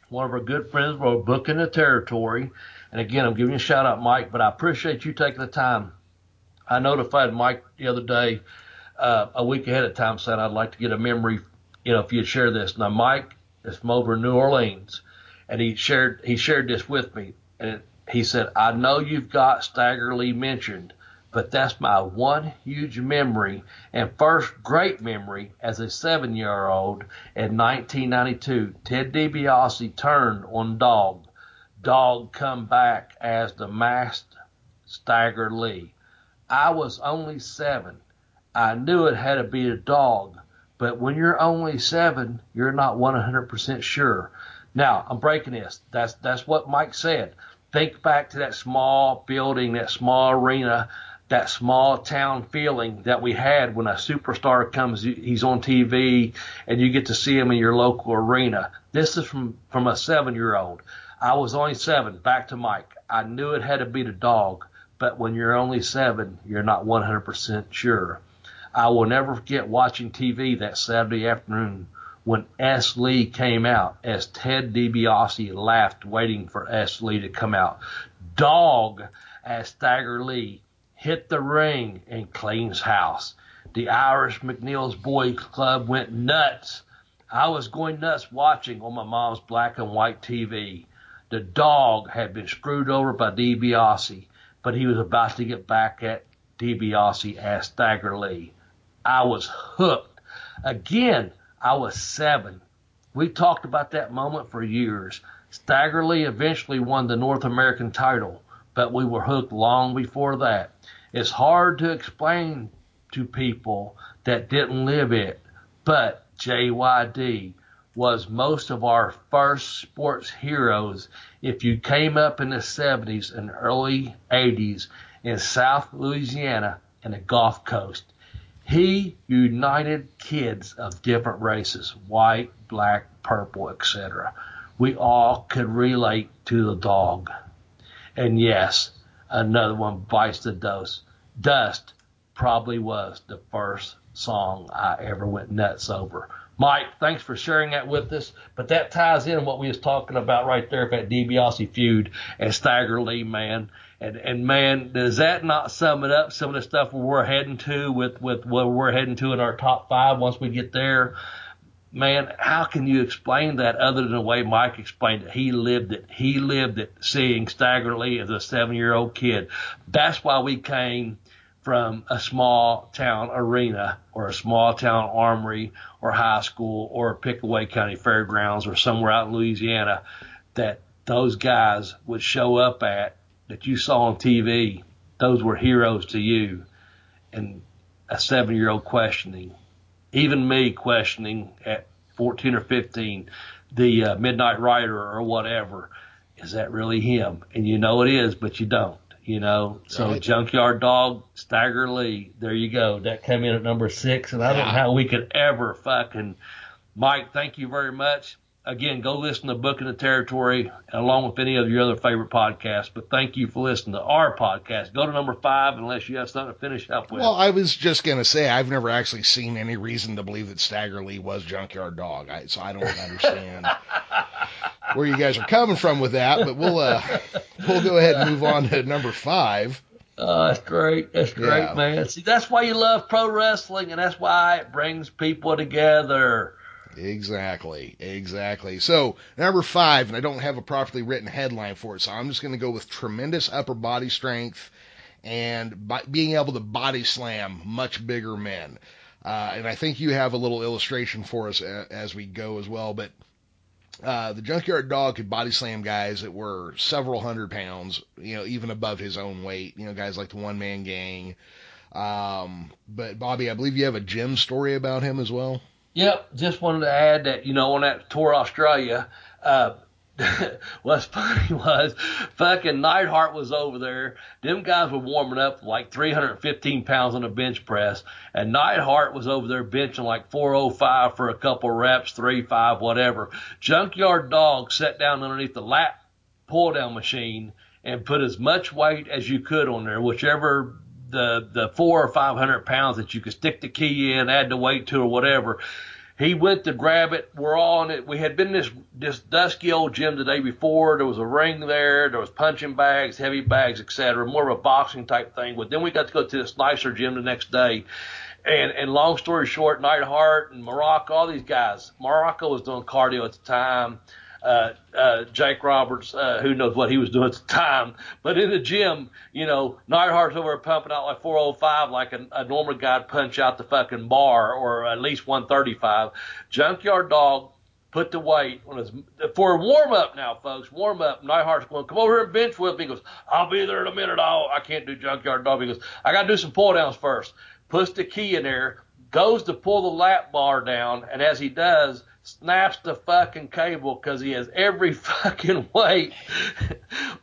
one of our good friends. We're booking the territory. And again, I'm giving you a shout out, Mike, but I appreciate you taking the time. I notified Mike the other day, uh, a week ahead of time, saying I'd like to get a memory, you know, if you'd share this. Now, Mike is from over in New Orleans, and he shared he shared this with me, and he said, "I know you've got Stagger Lee mentioned, but that's my one huge memory and first great memory as a seven-year-old in 1992. Ted DiBiase turned on Dog. Dog come back as the masked Stagger Lee. I was only seven. I knew it had to be a dog, but when you're only seven, you're not 100% sure. Now, I'm breaking this. That's that's what Mike said. Think back to that small building, that small arena, that small town feeling that we had when a superstar comes. He's on TV, and you get to see him in your local arena. This is from from a seven year old. I was only seven. Back to Mike. I knew it had to be the dog, but when you're only seven, you're not 100% sure. I will never forget watching TV that Saturday afternoon when S. Lee came out as Ted DiBiase laughed waiting for S. Lee to come out. Dog as Stagger Lee hit the ring in Clean's house. The Irish McNeil's Boys Club went nuts. I was going nuts watching on my mom's black and white TV. The dog had been screwed over by DiBiase, but he was about to get back at DiBiase as Stagger Lee. I was hooked. Again, I was seven. We talked about that moment for years. Stagger Lee eventually won the North American title, but we were hooked long before that. It's hard to explain to people that didn't live it, but JYD was most of our first sports heroes if you came up in the 70s and early 80s in South Louisiana and the Gulf Coast. He united kids of different races, white, black, purple, etc. We all could relate to the dog. And yes, another one bites the dust. Dust probably was the first song I ever went nuts over. Mike, thanks for sharing that with us. But that ties in what we was talking about right there, that DiBiase feud and Stagger Lee, man. And and man, does that not sum it up? Some of the stuff we're heading to with with what we're heading to in our top five once we get there. Man, how can you explain that other than the way Mike explained it? He lived it. He lived it, seeing Stagger Lee as a seven-year-old kid. That's why we came from a small town arena or a small town armory or high school or Pickaway County Fairgrounds or somewhere out in Louisiana that those guys would show up at that you saw on TV. Those were heroes to you. And a seven year old questioning, even me questioning at 14 or 15, the uh, Midnight Rider or whatever, is that really him? And you know it is, but you don't you know. So Right. Junkyard Dog, Stagger Lee, there you go. That came in at number six, and I don't know how we could ever fucking Mike, thank you very much. Again, go listen to Book in the Territory along with any of your other favorite podcasts. But thank you for listening to our podcast. Go to number five unless you have something to finish up with. Well, I was just going to say I've never actually seen any reason to believe that Stagger Lee was Junkyard Dog, I, so I don't understand where you guys are coming from with that. But we'll uh, we'll go ahead and move on to number five. Oh, that's great. That's great, Yeah. man. See, that's why you love pro wrestling, and that's why it brings people together. Exactly, exactly. So number five, and I don't have a properly written headline for it, so I'm just going to go with tremendous upper body strength and being able to body slam much bigger men. Uh, and I think you have a little illustration for us as we go as well. But uh, the junkyard dog could body slam guys that were several hundred pounds, you know, even above his own weight. You know, guys like the one man gang. Um, but Bobby, I believe you have a gym story about him as well. Yep, just wanted to add that, you know, on that tour Australia, uh, what's funny was fucking Neidhart was over there. Them guys were warming up like 315 pounds on the bench press, and Neidhart was over there benching like 405 for a couple reps, three, five, whatever. Junkyard Dog sat down underneath the lap pull down machine and put as much weight as you could on there, whichever the the four or five hundred pounds that you could stick the key in, add the weight to, or whatever. He went to grab it. We're all on it. We had been in this this dusky old gym the day before. There was a ring there. There was punching bags, heavy bags, etc. More of a boxing type thing. But then we got to go to this nicer gym the next day. And and long story short, Neidhart and Muraco, all these guys. Muraco was doing cardio at the time. Uh, uh, Jake Roberts, uh, who knows what he was doing at the time, but in the gym, you know, Neidhart's over pumping out like 405 like a, a normal guy'd punch out the fucking bar or at least 135. Junkyard Dog put the weight on his for a warm up now, folks. Warm up. Neidhart's going, come over here and bench with me. He goes, I'll be there in a minute. Oh, I can't do junkyard dog. He goes, I got to do some pull downs first. Puts the key in there, goes to pull the lap bar down, and as he does, snaps the fucking cable because he has every fucking weight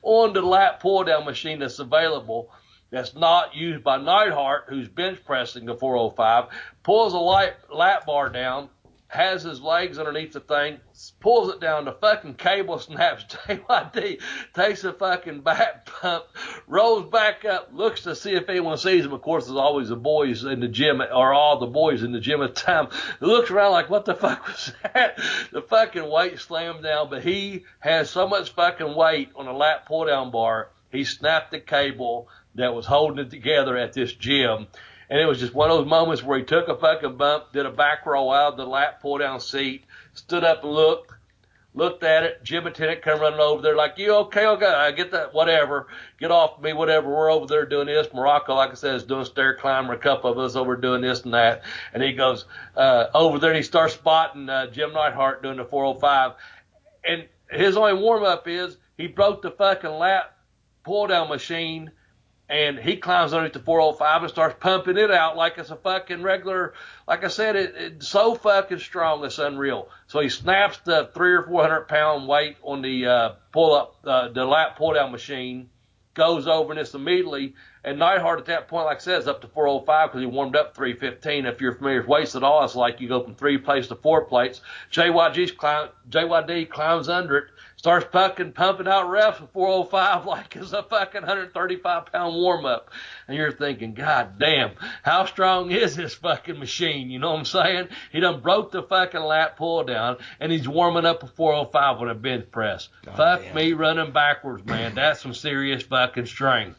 on the lap pull down machine that's available that's not used by Neidhart, who's bench pressing the 405, pulls a lap bar down, has his legs underneath the thing, pulls it down, the fucking cable snaps. JYD takes a fucking back pump, rolls back up, looks to see if anyone sees him. Of course, there's always the boys in the gym, or all the boys in the gym at the time. He looks around like, what the fuck was that? The fucking weight slammed down, but he has so much fucking weight on a lap pull down bar, he snapped the cable that was holding it together at this gym. And it was just one of those moments where he took a fucking bump, did a back roll out of the lap pull down seat, stood up and looked, looked at it. Gym attendant come running over there like, you okay? Okay, I get that, whatever. Get off me, whatever. We're over there doing this. Muraco, like I said, is doing stair climber. A couple of us over doing this and that. And he goes, uh, over there and he starts spotting, uh, Jim Neidhart doing the 405. And his only warm up is he broke the fucking lap pull down machine and he climbs underneath the 405 and starts pumping it out like it's a fucking regular. Like I said, it, it's so fucking strong, it's unreal. So he snaps the three or four hundred pound weight on the uh, pull up, uh, the lap pull down machine, goes over and it's immediately. And Neidhart at that point, like I said, is up to 405 because he warmed up 315. If you're familiar with weights at all, it's like you go from three plates to four plates. JYG's climb, JYD climbs under it, starts fucking pumping out reps at 405 like it's a fucking 135 pound warm up. And you're thinking, God damn, how strong is this fucking machine? You know what I'm saying? He done broke the fucking lat pull down and he's warming up a 405 with a bench press. Fuck damn. me running backwards, man. That's some serious fucking strength.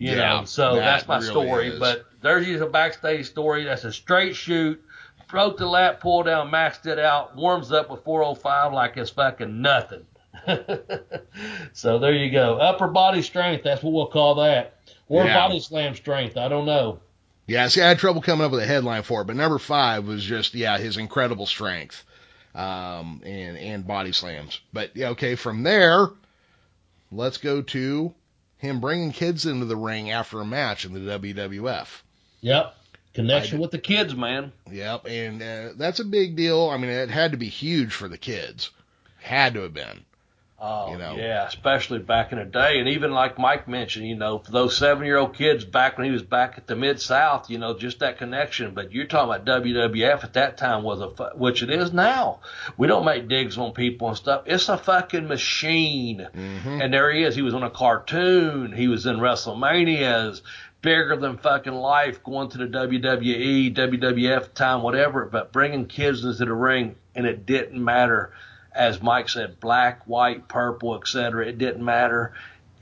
You Yeah, know, so that that's my really story. is. But there's just a backstage story. That's a straight shoot. Broke the lap, pull down, maxed it out, warms up with 405 like it's fucking nothing. so there you go. Upper body strength, that's what we'll call that. Or Yeah. body slam strength, I don't know. Yeah, see, I had trouble coming up with a headline for it, but number five was just yeah his incredible strength, um, and and body slams. But yeah, okay, from there, let's go to him bringing kids into the ring after a match in the WWF. Yep. Connection I- with the kids, man. Yep, and uh, that's a big deal. I mean, it had to be huge for the kids, had to have been. Oh, you know. yeah, especially back in the day. And even like Mike mentioned, you know, for those seven year old kids back when he was back at the Mid South, you know, just that connection. But you're talking about WWF at that time was a, which it is now. We don't make digs on people and stuff. It's a fucking machine. Mm-hmm. And there he is. He was on a cartoon. He was in WrestleManias. Bigger than fucking life, going to the WWE, WWF time, whatever, but bringing kids into the ring, and it didn't matter as Mike said, black, white, purple, etc. It didn't matter.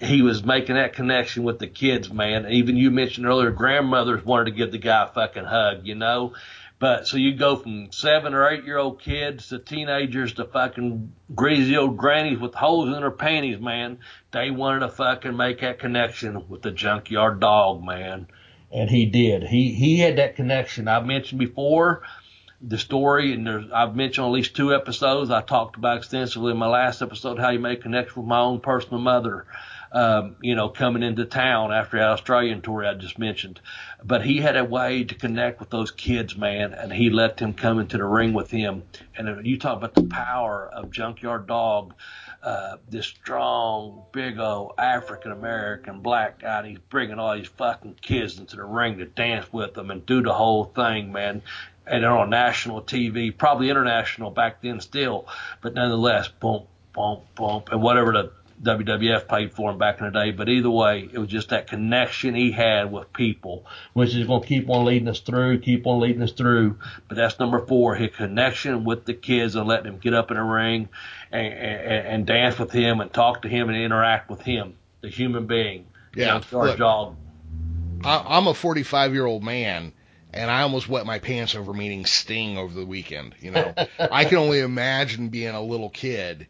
He was making that connection with the kids, man. Even you mentioned earlier, grandmothers wanted to give the guy a fucking hug, you know. But so you go from seven or eight year old kids to teenagers to fucking greasy old grannies with holes in their panties, man. They wanted to fucking make that connection with the junkyard dog, man. And he did. He he had that connection. I mentioned before the story, and I've mentioned at least two episodes. I talked about extensively in my last episode how you make connection with my own personal mother. Um, you know, coming into town after that Australian tour I just mentioned. But he had a way to connect with those kids, man, and he let them come into the ring with him. And you talk about the power of Junkyard Dog, uh, this strong, big old African American black guy. And he's bringing all these fucking kids into the ring to dance with them and do the whole thing, man and they're on national TV, probably international back then still, but nonetheless, boom, boom, boom, and whatever the WWF paid for him back in the day. But either way, it was just that connection he had with people, which is going to keep on leading us through, keep on leading us through. But that's number four, his connection with the kids and letting them get up in the ring and, and, and dance with him and talk to him and interact with him, the human being. Yeah, look. I, I'm a 45 year old man, and I almost wet my pants over meeting Sting over the weekend. You know, I can only imagine being a little kid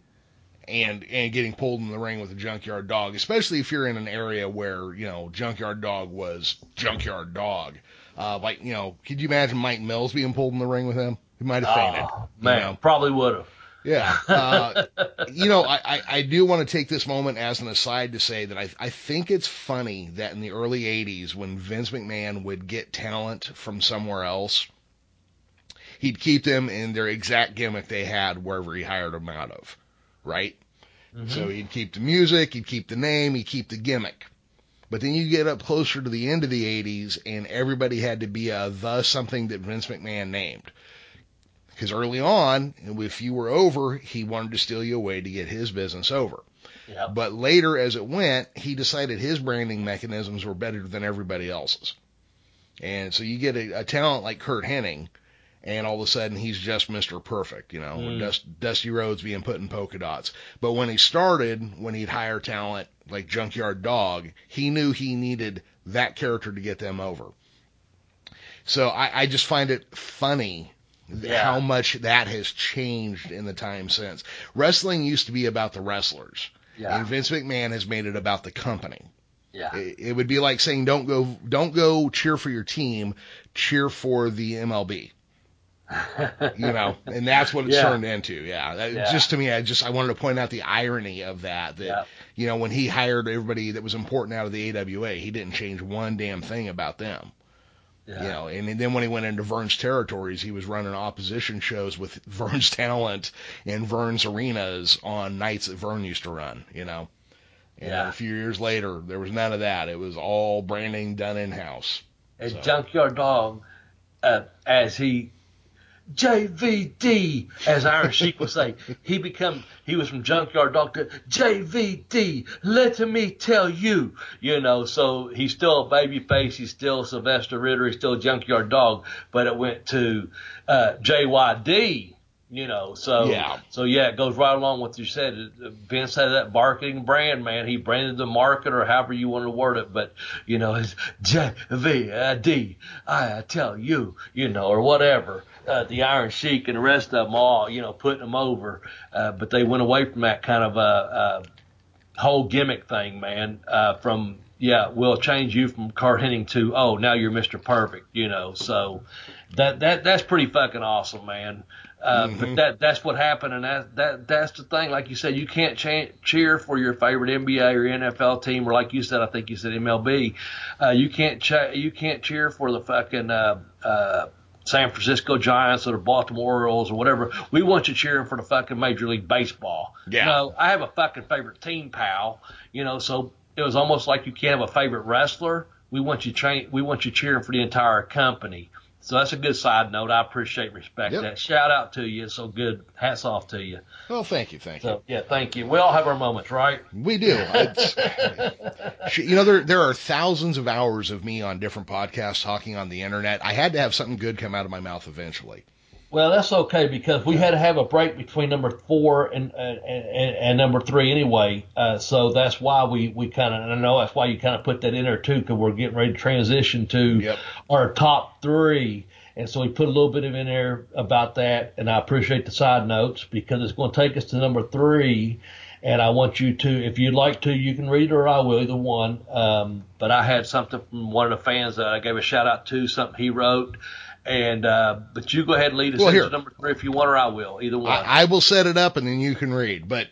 and and getting pulled in the ring with a junkyard dog, especially if you're in an area where you know junkyard dog was junkyard dog. Uh, like you know, could you imagine Mike Mills being pulled in the ring with him? He might have fainted. Oh, you man, know? probably would have. Yeah. Uh, you know, I, I, I do want to take this moment as an aside to say that I, I think it's funny that in the early 80s, when Vince McMahon would get talent from somewhere else, he'd keep them in their exact gimmick they had wherever he hired them out of, right? So he'd keep the music, he'd keep the name, he'd keep the gimmick. But then you get up closer to the end of the 80s, and everybody had to be a the something that Vince McMahon named. Because early on, if you were over, he wanted to steal you away to get his business over. Yep. But later, as it went, he decided his branding mechanisms were better than everybody else's. And so you get a, a talent like Curt Hennig, and all of a sudden he's just Mr. Perfect, you know, Mm. Dust, Dusty Rhodes being put in polka dots. But when he started, when he'd hire talent like Junkyard Dog, he knew he needed that character to get them over. So I, I just find it funny Yeah. how much that has changed in the time since. Wrestling used to be about the wrestlers. Yeah. And Vince McMahon has made it about the company. Yeah. It, it would be like saying don't go don't go cheer for your team, cheer for the MLB. you know, and that's what it's Yeah. turned into. Yeah. That- Yeah. Just to me, I just I wanted to point out the irony of that. That Yeah. you know, when he hired everybody that was important out of the AWA, he didn't change one damn thing about them. Yeah. You know, and then when he went into Verne's territories, he was running opposition shows with Verne's talent in Verne's arenas on nights that Verne used to run. You know, and Yeah. a few years later, there was none of that. It was all branding done in house. And So- Junkyard Dog, uh, as he JVD, as Iron Sheik would say, he become he was from Junkyard Dog to JVD. Let me tell you, you know. So he's still a baby face. He's still Sylvester Ritter. He's still Junkyard Dog, but it went to uh, JYD. You know, so Yeah. so yeah, it goes right along with what you said. Vince had that marketing brand, man. He branded the market or however you want to word it, but you know, it's I tell you, you know, or whatever. Uh, the Iron Sheik and the rest of them all, you know, putting them over. Uh, but they went away from that kind of uh, uh, whole gimmick thing, man. Uh, from yeah, we'll change you from Curt Hennig to oh now you're Mr. Perfect, you know. So that that that's pretty fucking awesome, man. Uh, But that that's what happened, and that that that's the thing. Like you said, you can't cha- cheer for your favorite NBA or NFL team, or like you said, I think you said MLB. Uh, you can't cha- you can't cheer for the fucking uh, uh, San Francisco Giants or the Baltimore Orioles or whatever. We want you cheering for the fucking Major League Baseball. Yeah. You know, I have a fucking favorite team, pal. You know, so it was almost like you can't have a favorite wrestler. We want you train. We want you cheering for the entire company. So that's a good side note. I appreciate, respect Yep. that. Shout out to you. It's so good. Hats off to you. Well, thank you, thank you. Yeah, thank you. We all have our moments, right? We do. You know, there there are thousands of hours of me on different podcasts talking on the internet. I had to have something good come out of my mouth eventually. Well, that's okay because we had to have a break between number four and and, and, and number three anyway. Uh, so that's why we, we kind of, I know that's why you kind of put that in there too, because we're getting ready to transition to Yep. our top three. And so we put a little bit of in there about that. And I appreciate the side notes because it's going to take us to number three. And I want you to, if you'd like to, you can read it or I will, either one. Um, but I had something from one of the fans that I gave a shout out to, something he wrote. And, uh, but you go ahead and lead us Well, into number three if you want, or I will, either one. I, I will set it up and then you can read. But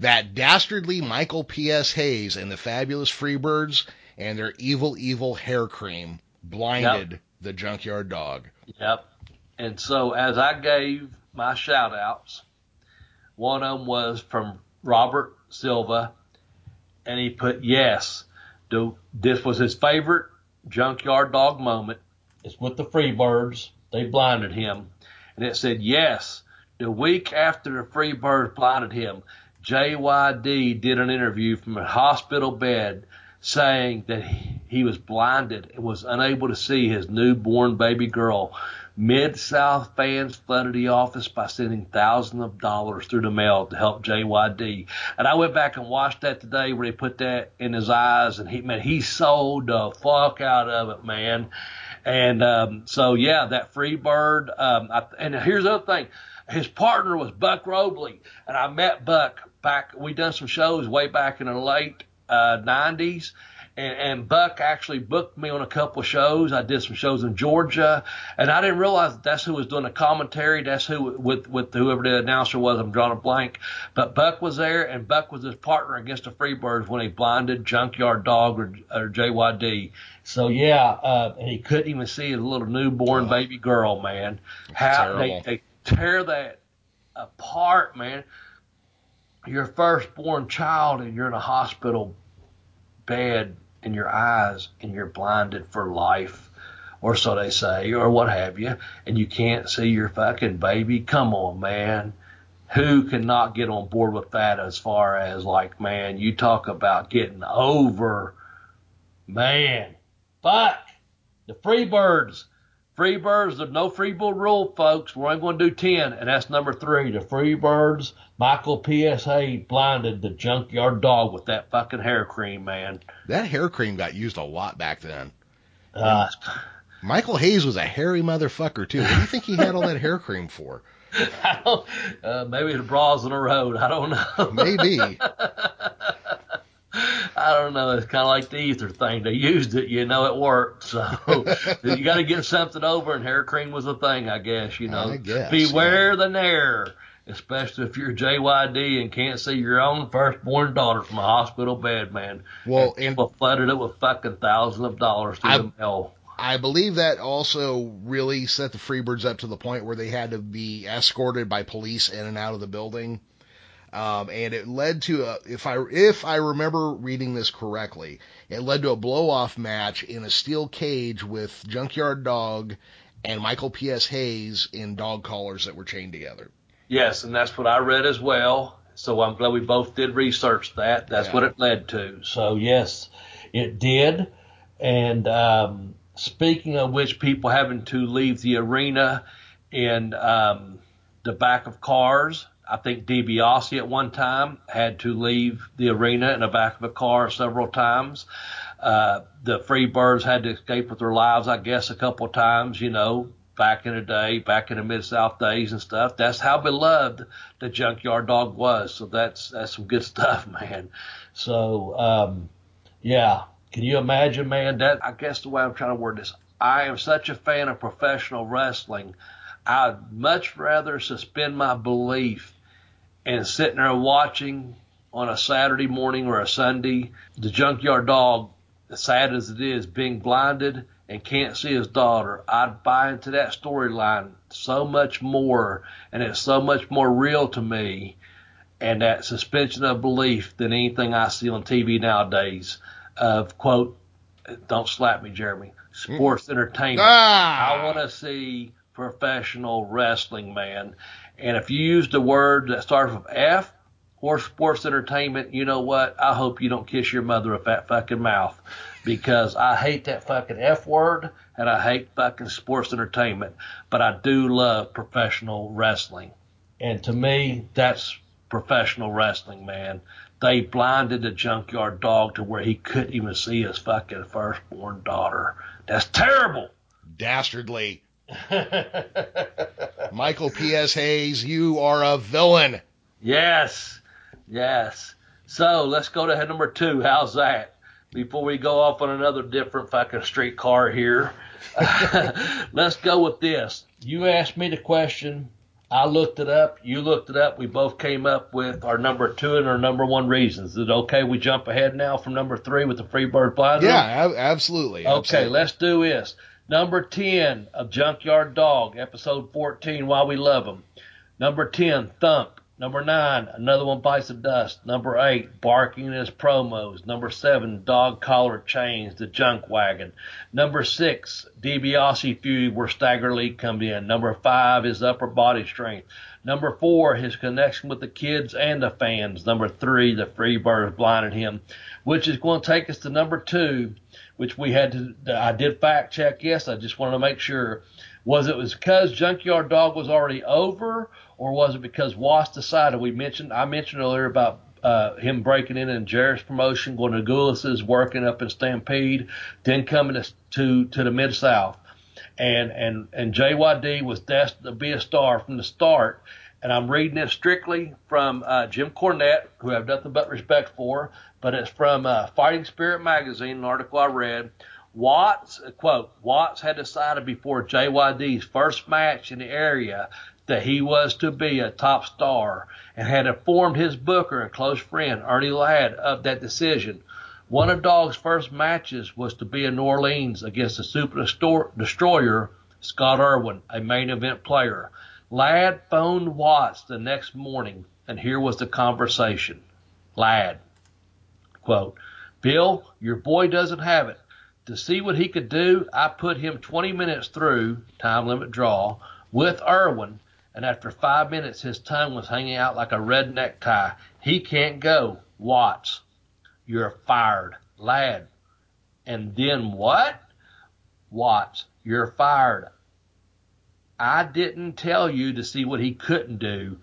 that dastardly Michael P.S. Hayes and the fabulous Freebirds and their evil, evil hair cream blinded the junkyard dog. Yep. And so as I gave my shout outs, one of them was from Robert Silva, and he put yes. This was his favorite junkyard dog moment. It's with the Freebirds. They blinded him. And it said yes. The week after the Freebirds blinded him, JYD did an interview from a hospital bed saying that he was blinded and was unable to see his newborn baby girl. Mid South fans flooded the office by sending thousands of dollars through the mail to help JYD. And I went back and watched that today where he put that in his eyes and he man, he sold the fuck out of it, man. And um, so yeah, that free bird. Um, I, and here's the other thing, his partner was Buck Robley, and I met Buck back. We done some shows way back in the late uh, '90s, and, and Buck actually booked me on a couple of shows. I did some shows in Georgia, and I didn't realize that that's who was doing the commentary. That's who with with whoever the announcer was. I'm drawing a blank, but Buck was there, and Buck was his partner against the Freebirds when he blinded Junkyard Dog or, or JYD. So yeah, uh, and he couldn't even see his little newborn Oh. baby girl, man. How they, they tear that apart, man. Your firstborn child, and you're in a hospital bed, and your eyes, and you're blinded for life, or so they say, or what have you, and you can't see your fucking baby. Come on, man. Who cannot get on board with that as far as like, man, you talk about getting over, man. Fuck the Freebirds. Freebirds, there's no Freebird rule, folks. We're only going to do 10, and that's number three. The Freebirds, Michael PSA blinded the junkyard dog with that fucking hair cream, man. That hair cream got used a lot back then. Uh, Michael Hayes was a hairy motherfucker too. What do you think he had all that hair cream for? I don't, uh, maybe the bras on the road. I don't know. Maybe. I don't know. It's kind of like the ether thing. They used it, you know, it worked. So you got to get something over, and hair cream was a thing, I guess. You know, guess, beware the nair, especially if you're JYD and can't see your own firstborn daughter from a hospital bed, man. Well, and people flooded it with fucking thousands of dollars I- the mail. I believe that also really set the Freebirds up to the point where they had to be escorted by police in and out of the building. Um, and it led to a, if I if I remember reading this correctly, it led to a blow off match in a steel cage with Junkyard Dog and Michael P.S. Hayes in dog collars that were chained together. Yes, and that's what I read as well. So I'm glad we both did research that. That's Yeah. what it led to. So yes, it did. And um, speaking of which, people having to leave the arena in um, the back of cars. I think DiBiase at one time had to leave the arena in the back of a car several times. Uh, the Freebirds had to escape with their lives, I guess, a couple of times, you know, back in the day, back in the Mid South days and stuff. That's how beloved the Junkyard Dog was. So that's that's some good stuff, man. So um, yeah, can you imagine, man? That I guess the way I'm trying to word this, I am such a fan of professional wrestling. I'd much rather suspend my belief and sitting there watching on a Saturday morning or a Sunday the Junkyard Dog, as sad as it is, being blinded and can't see his daughter, I'd buy into that storyline so much more, and it's so much more real to me, and that suspension of belief than anything I see on TV nowadays. Of quote, don't slap me, Jeremy. Sports entertainment. Ah! I want to see professional wrestling, man. And if you used a word that starts with F or sports entertainment, you know what? I hope you don't kiss your mother with that fucking mouth because I hate that fucking F word and I hate fucking sports entertainment. But I do love professional wrestling. And to me, that's professional wrestling, man. They blinded the junkyard dog to where he couldn't even see his fucking firstborn daughter. That's terrible. Dastardly. Michael P.S. Hayes, you are a villain. Yes, yes. So let's go to head number two. How's that? Before we go off on another different fucking streetcar here, let's go with this. You asked me the question. I looked it up. You looked it up. We both came up with our number two and our number one reasons. Is it okay we jump ahead now from number three with the Freebird Blind? Yeah, ab- absolutely. Okay, absolutely. let's do this. Number 10 of Junkyard Dog, episode 14, Why We Love 'Em. Number 10, Thump. Number 9, Another One Bites the Dust. Number 8, Barking in His Promos. Number 7, Dog Collar Chains, The Junk Wagon. Number 6, DiBiase feud where Stagger Lee comes in. Number 5, His Upper Body Strength. Number 4, His connection with the kids and the fans. Number 3, The Freebirds blinded him, which is going to take us to number 2, which we had to, I did fact check. Yes, I just wanted to make sure. Was it was because Junkyard Dog was already over, or was it because Watts decided? We mentioned, I mentioned earlier about uh, him breaking in and Jarrett's promotion, going to Gulas's, working up in Stampede, then coming to to, to the Mid South, and and and JYD was destined to be a star from the start. And I'm reading this strictly from uh, Jim Cornette, who I have nothing but respect for, but it's from uh, Fighting Spirit magazine, an article I read. Watts, quote, Watts had decided before JYD's first match in the area that he was to be a top star and had informed his booker and close friend, Ernie Ladd, of that decision. One of Dog's first matches was to be in New Orleans against the Super Destroyer, Scott Irwin, a main event player. Ladd phoned Watts the next morning, and here was the conversation. Ladd, quote, Bill, your boy doesn't have it. To see what he could do, I put him 20 minutes through, time limit draw, with Irwin, and after five minutes his tongue was hanging out like a red necktie. He can't go. Watts, you're fired. Ladd, and then what? Watts, you're fired. I didn't tell you to see what he couldn't do.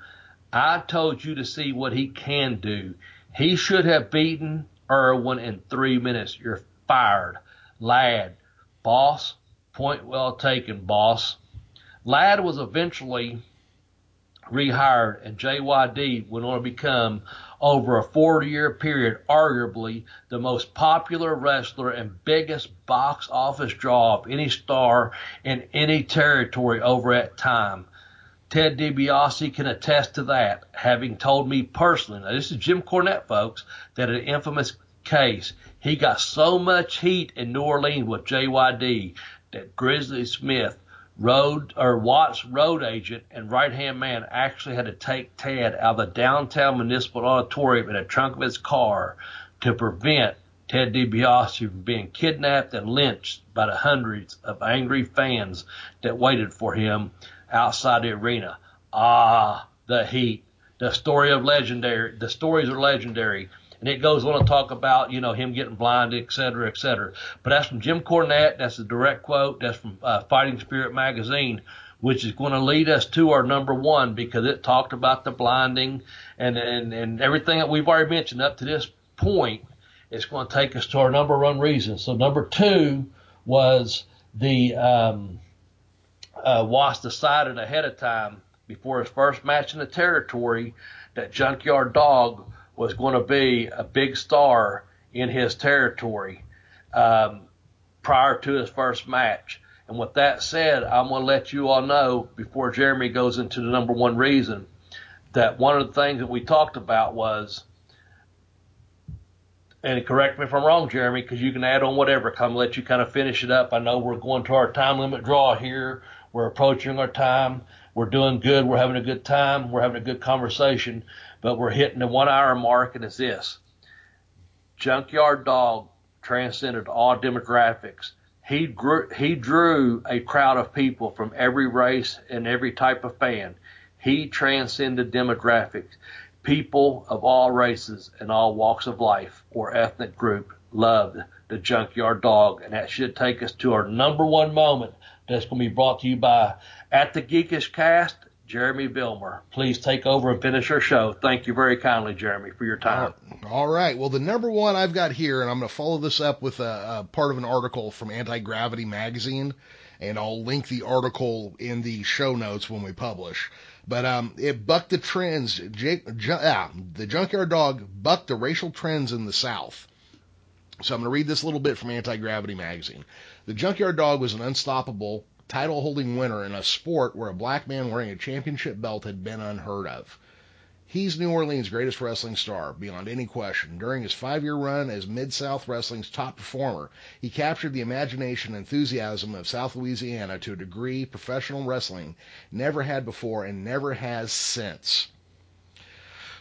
I told you to see what he can do. He should have beaten Irwin in three minutes. You're fired. Ladd, boss, point well taken, boss. Ladd was eventually rehired, and JYD went on to become, over a 40 year period, arguably the most popular wrestler and biggest box office draw of any star in any territory over that time. Ted DiBiase can attest to that, having told me personally, now this is Jim Cornette, folks, that an infamous case, he got so much heat in New Orleans with JYD that Grizzly Smith, road or Watts road agent and right hand man actually had to take Ted out of the downtown municipal auditorium in the trunk of his car to prevent Ted DiBiase from being kidnapped and lynched by the hundreds of angry fans that waited for him outside the arena. Ah, the heat. The story of legendary. The stories are legendary. And it goes on to talk about, you know, him getting blinded, et cetera, et cetera. But that's from Jim Cornette. That's a direct quote. That's from uh, Fighting Spirit magazine, which is going to lead us to our number one because it talked about the blinding and, and, and everything that we've already mentioned up to this point. It's going to take us to our number one reason. So number two was the, um, uh, Watts decided ahead of time before his first match in the territory that Junkyard Dog was going to be a big star in his territory um, prior to his first match. And with that said, I'm going to let you all know before Jeremy goes into the number one reason that one of the things that we talked about was and correct me if I'm wrong, Jeremy, because you can add on whatever. Come let you kind of finish it up. I know we're going to our time limit draw here. We're approaching our time. We're doing good. We're having a good time. We're having a good conversation, but we're hitting the one hour mark, and it's this. Junkyard Dog transcended all demographics. He drew, he drew a crowd of people from every race and every type of fan. He transcended demographics. People of all races and all walks of life or ethnic group loved the Junkyard Dog, and that should take us to our number one moment that's going to be brought to you by At the Geekish Cast, Jeremy Bilmer, Please take over and finish our show. Thank you very kindly, Jeremy, for your time. All right. Well, the number one I've got here, and I'm going to follow this up with a, a part of an article from Anti Gravity Magazine, and I'll link the article in the show notes when we publish. But um, it bucked the trends. Jake, ah, the Junkyard Dog bucked the racial trends in the South. So I'm going to read this little bit from Anti Gravity Magazine. The Junkyard Dog was an unstoppable, title holding winner in a sport where a black man wearing a championship belt had been unheard of. He's New Orleans' greatest wrestling star, beyond any question. During his five year run as Mid South Wrestling's top performer, he captured the imagination and enthusiasm of South Louisiana to a degree professional wrestling never had before and never has since.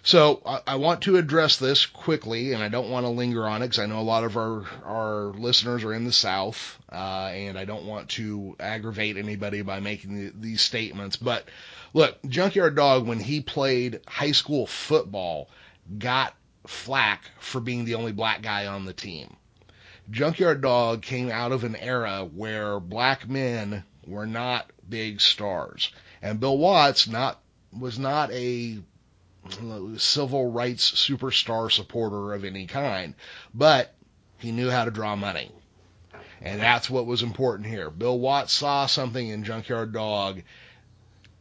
So I, I want to address this quickly, and I don't want to linger on it because I know a lot of our our listeners are in the South, uh, and I don't want to aggravate anybody by making the, these statements. But look, Junkyard Dog, when he played high school football, got flack for being the only black guy on the team. Junkyard Dog came out of an era where black men were not big stars, and Bill Watts not was not a civil rights superstar supporter of any kind, but he knew how to draw money. And that's what was important here. Bill Watts saw something in Junkyard Dog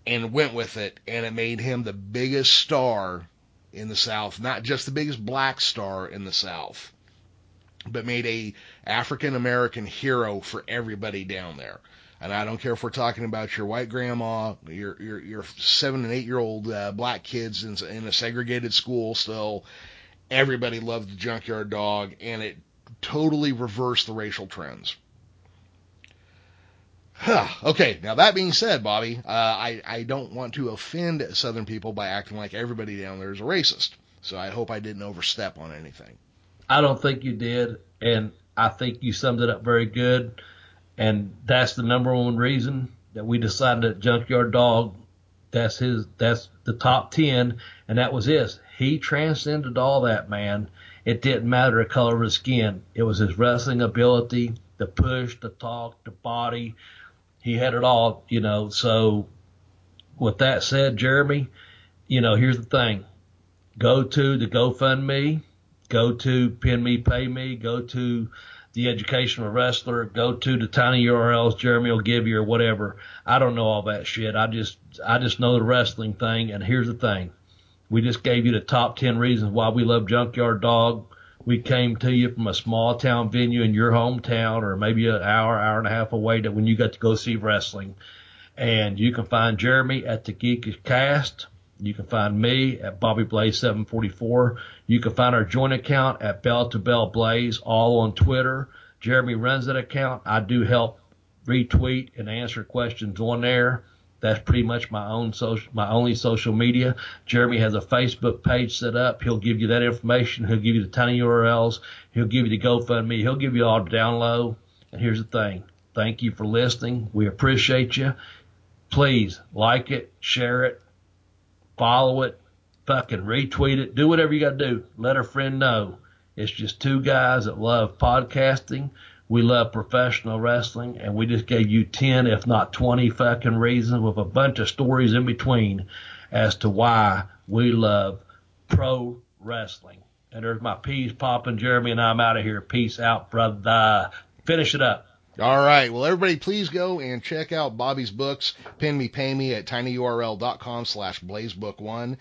and went with it, and it made him the biggest star in the South, not just the biggest black star in the South, but made a African American hero for everybody down there. And I don't care if we're talking about your white grandma, your your, your seven and eight year old uh, black kids in, in a segregated school. Still, everybody loved the Junkyard Dog, and it totally reversed the racial trends. Huh. Okay, now that being said, Bobby, uh, I I don't want to offend Southern people by acting like everybody down there is a racist. So I hope I didn't overstep on anything. I don't think you did, and I think you summed it up very good. And that's the number one reason that we decided that Junkyard Dog, that's his, that's the top 10. And that was his. He transcended all that, man. It didn't matter the color of his skin. It was his wrestling ability, the push, the talk, the body. He had it all, you know. So with that said, Jeremy, you know, here's the thing. Go to the GoFundMe, go to Pin Me Pay Me, go to the educational wrestler, go to the tiny URLs Jeremy will give you or whatever. I don't know all that shit. I just I just know the wrestling thing. And here's the thing, we just gave you the top ten reasons why we love Junkyard Dog. We came to you from a small town venue in your hometown, or maybe an hour, hour and a half away, that when you got to go see wrestling. And you can find Jeremy at the Geekish Cast. You can find me at Bobby Blaze 744. You can find our joint account at Bell to Bell Blaze, all on Twitter. Jeremy runs that account. I do help retweet and answer questions on there. That's pretty much my own social, my only social media. Jeremy has a Facebook page set up. He'll give you that information. He'll give you the tiny URLs. He'll give you the GoFundMe. He'll give you all the download. And here's the thing. Thank you for listening. We appreciate you. Please like it, share it, follow it, fucking retweet it, do whatever you got to do. Let a friend know. It's just two guys that love podcasting. We love professional wrestling, and we just gave you 10, if not 20 fucking reasons with a bunch of stories in between as to why we love pro wrestling. And there's my peas popping, Jeremy, and I'm out of here. Peace out, brother. Finish it up. All right. Well, everybody, please go and check out Bobby's books. Pin me, pay me at tinyurl.com slash blazebook1.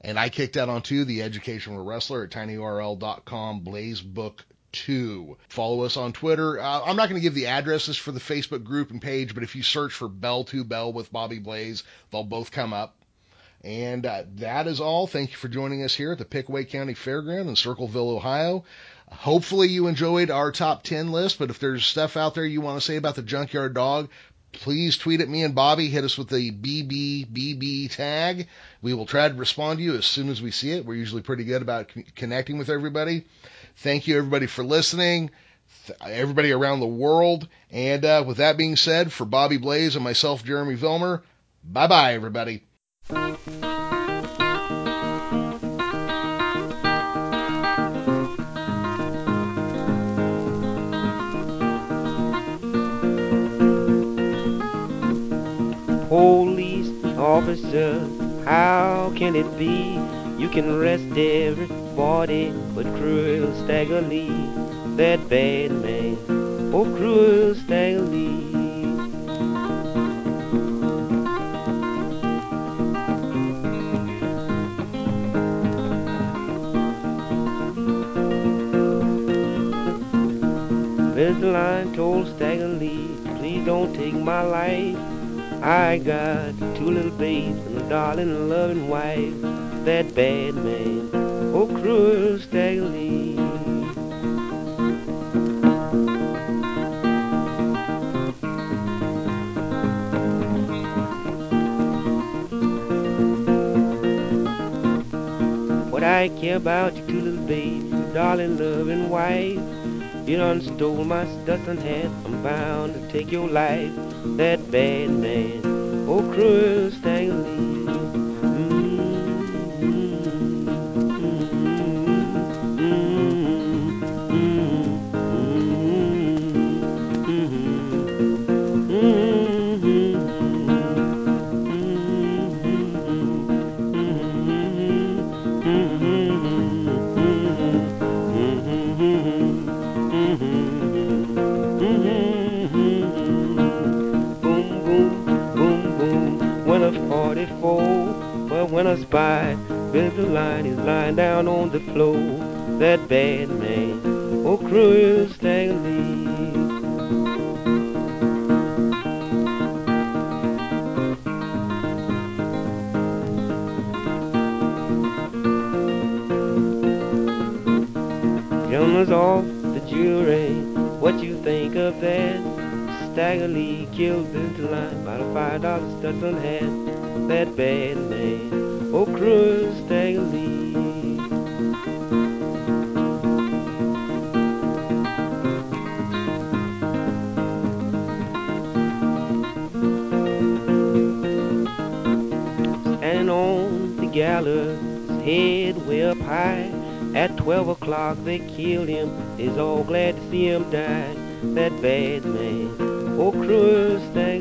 And I kicked that on too, the educational wrestler at tinyurl.com blazebook2. Follow us on Twitter. Uh, I'm not going to give the addresses for the Facebook group and page, but if you search for Bell to Bell with Bobby Blaze, they'll both come up. And uh, that is all. Thank you for joining us here at the Pickaway County Fairground in Circleville, Ohio. Hopefully you enjoyed our top 10 list, but if there's stuff out there you want to say about the Junkyard Dog, please tweet at me and Bobby. Hit us with the BBBB tag. We will try to respond to you as soon as we see it. We're usually pretty good about connecting with everybody. Thank you, everybody, for listening. Everybody around the world. And uh, with that being said, for Bobby Blaze and myself, Jeremy Vilmer, bye bye, everybody. Officer, how can it be you can arrest everybody but cruel Stagger Lee, that bad man, oh cruel Stagger Lee. There's the line told Stagger Lee, please don't take my life. I got two little babes and a darling and loving wife. That bad man, oh cruel Stagger Lee. What I care about your two little babes, your darling loving wife. You done stole my Stetson hat, I'm bound to take your life. That bad man, oh cruel Stagger 44, but when I spy, Billy the line is lying down on the floor. That bad man, oh cruel Stagger Lee. Gentlemen's off the jury, what you think of that? Stagger Lee killed Billy Line by a five dollar Stetson hat. That bad man, oh Stagger Lee. Standing on the gallows, head way up high. At twelve o'clock they killed him. Is all glad to see him die. That bad man, oh Stagger Lee.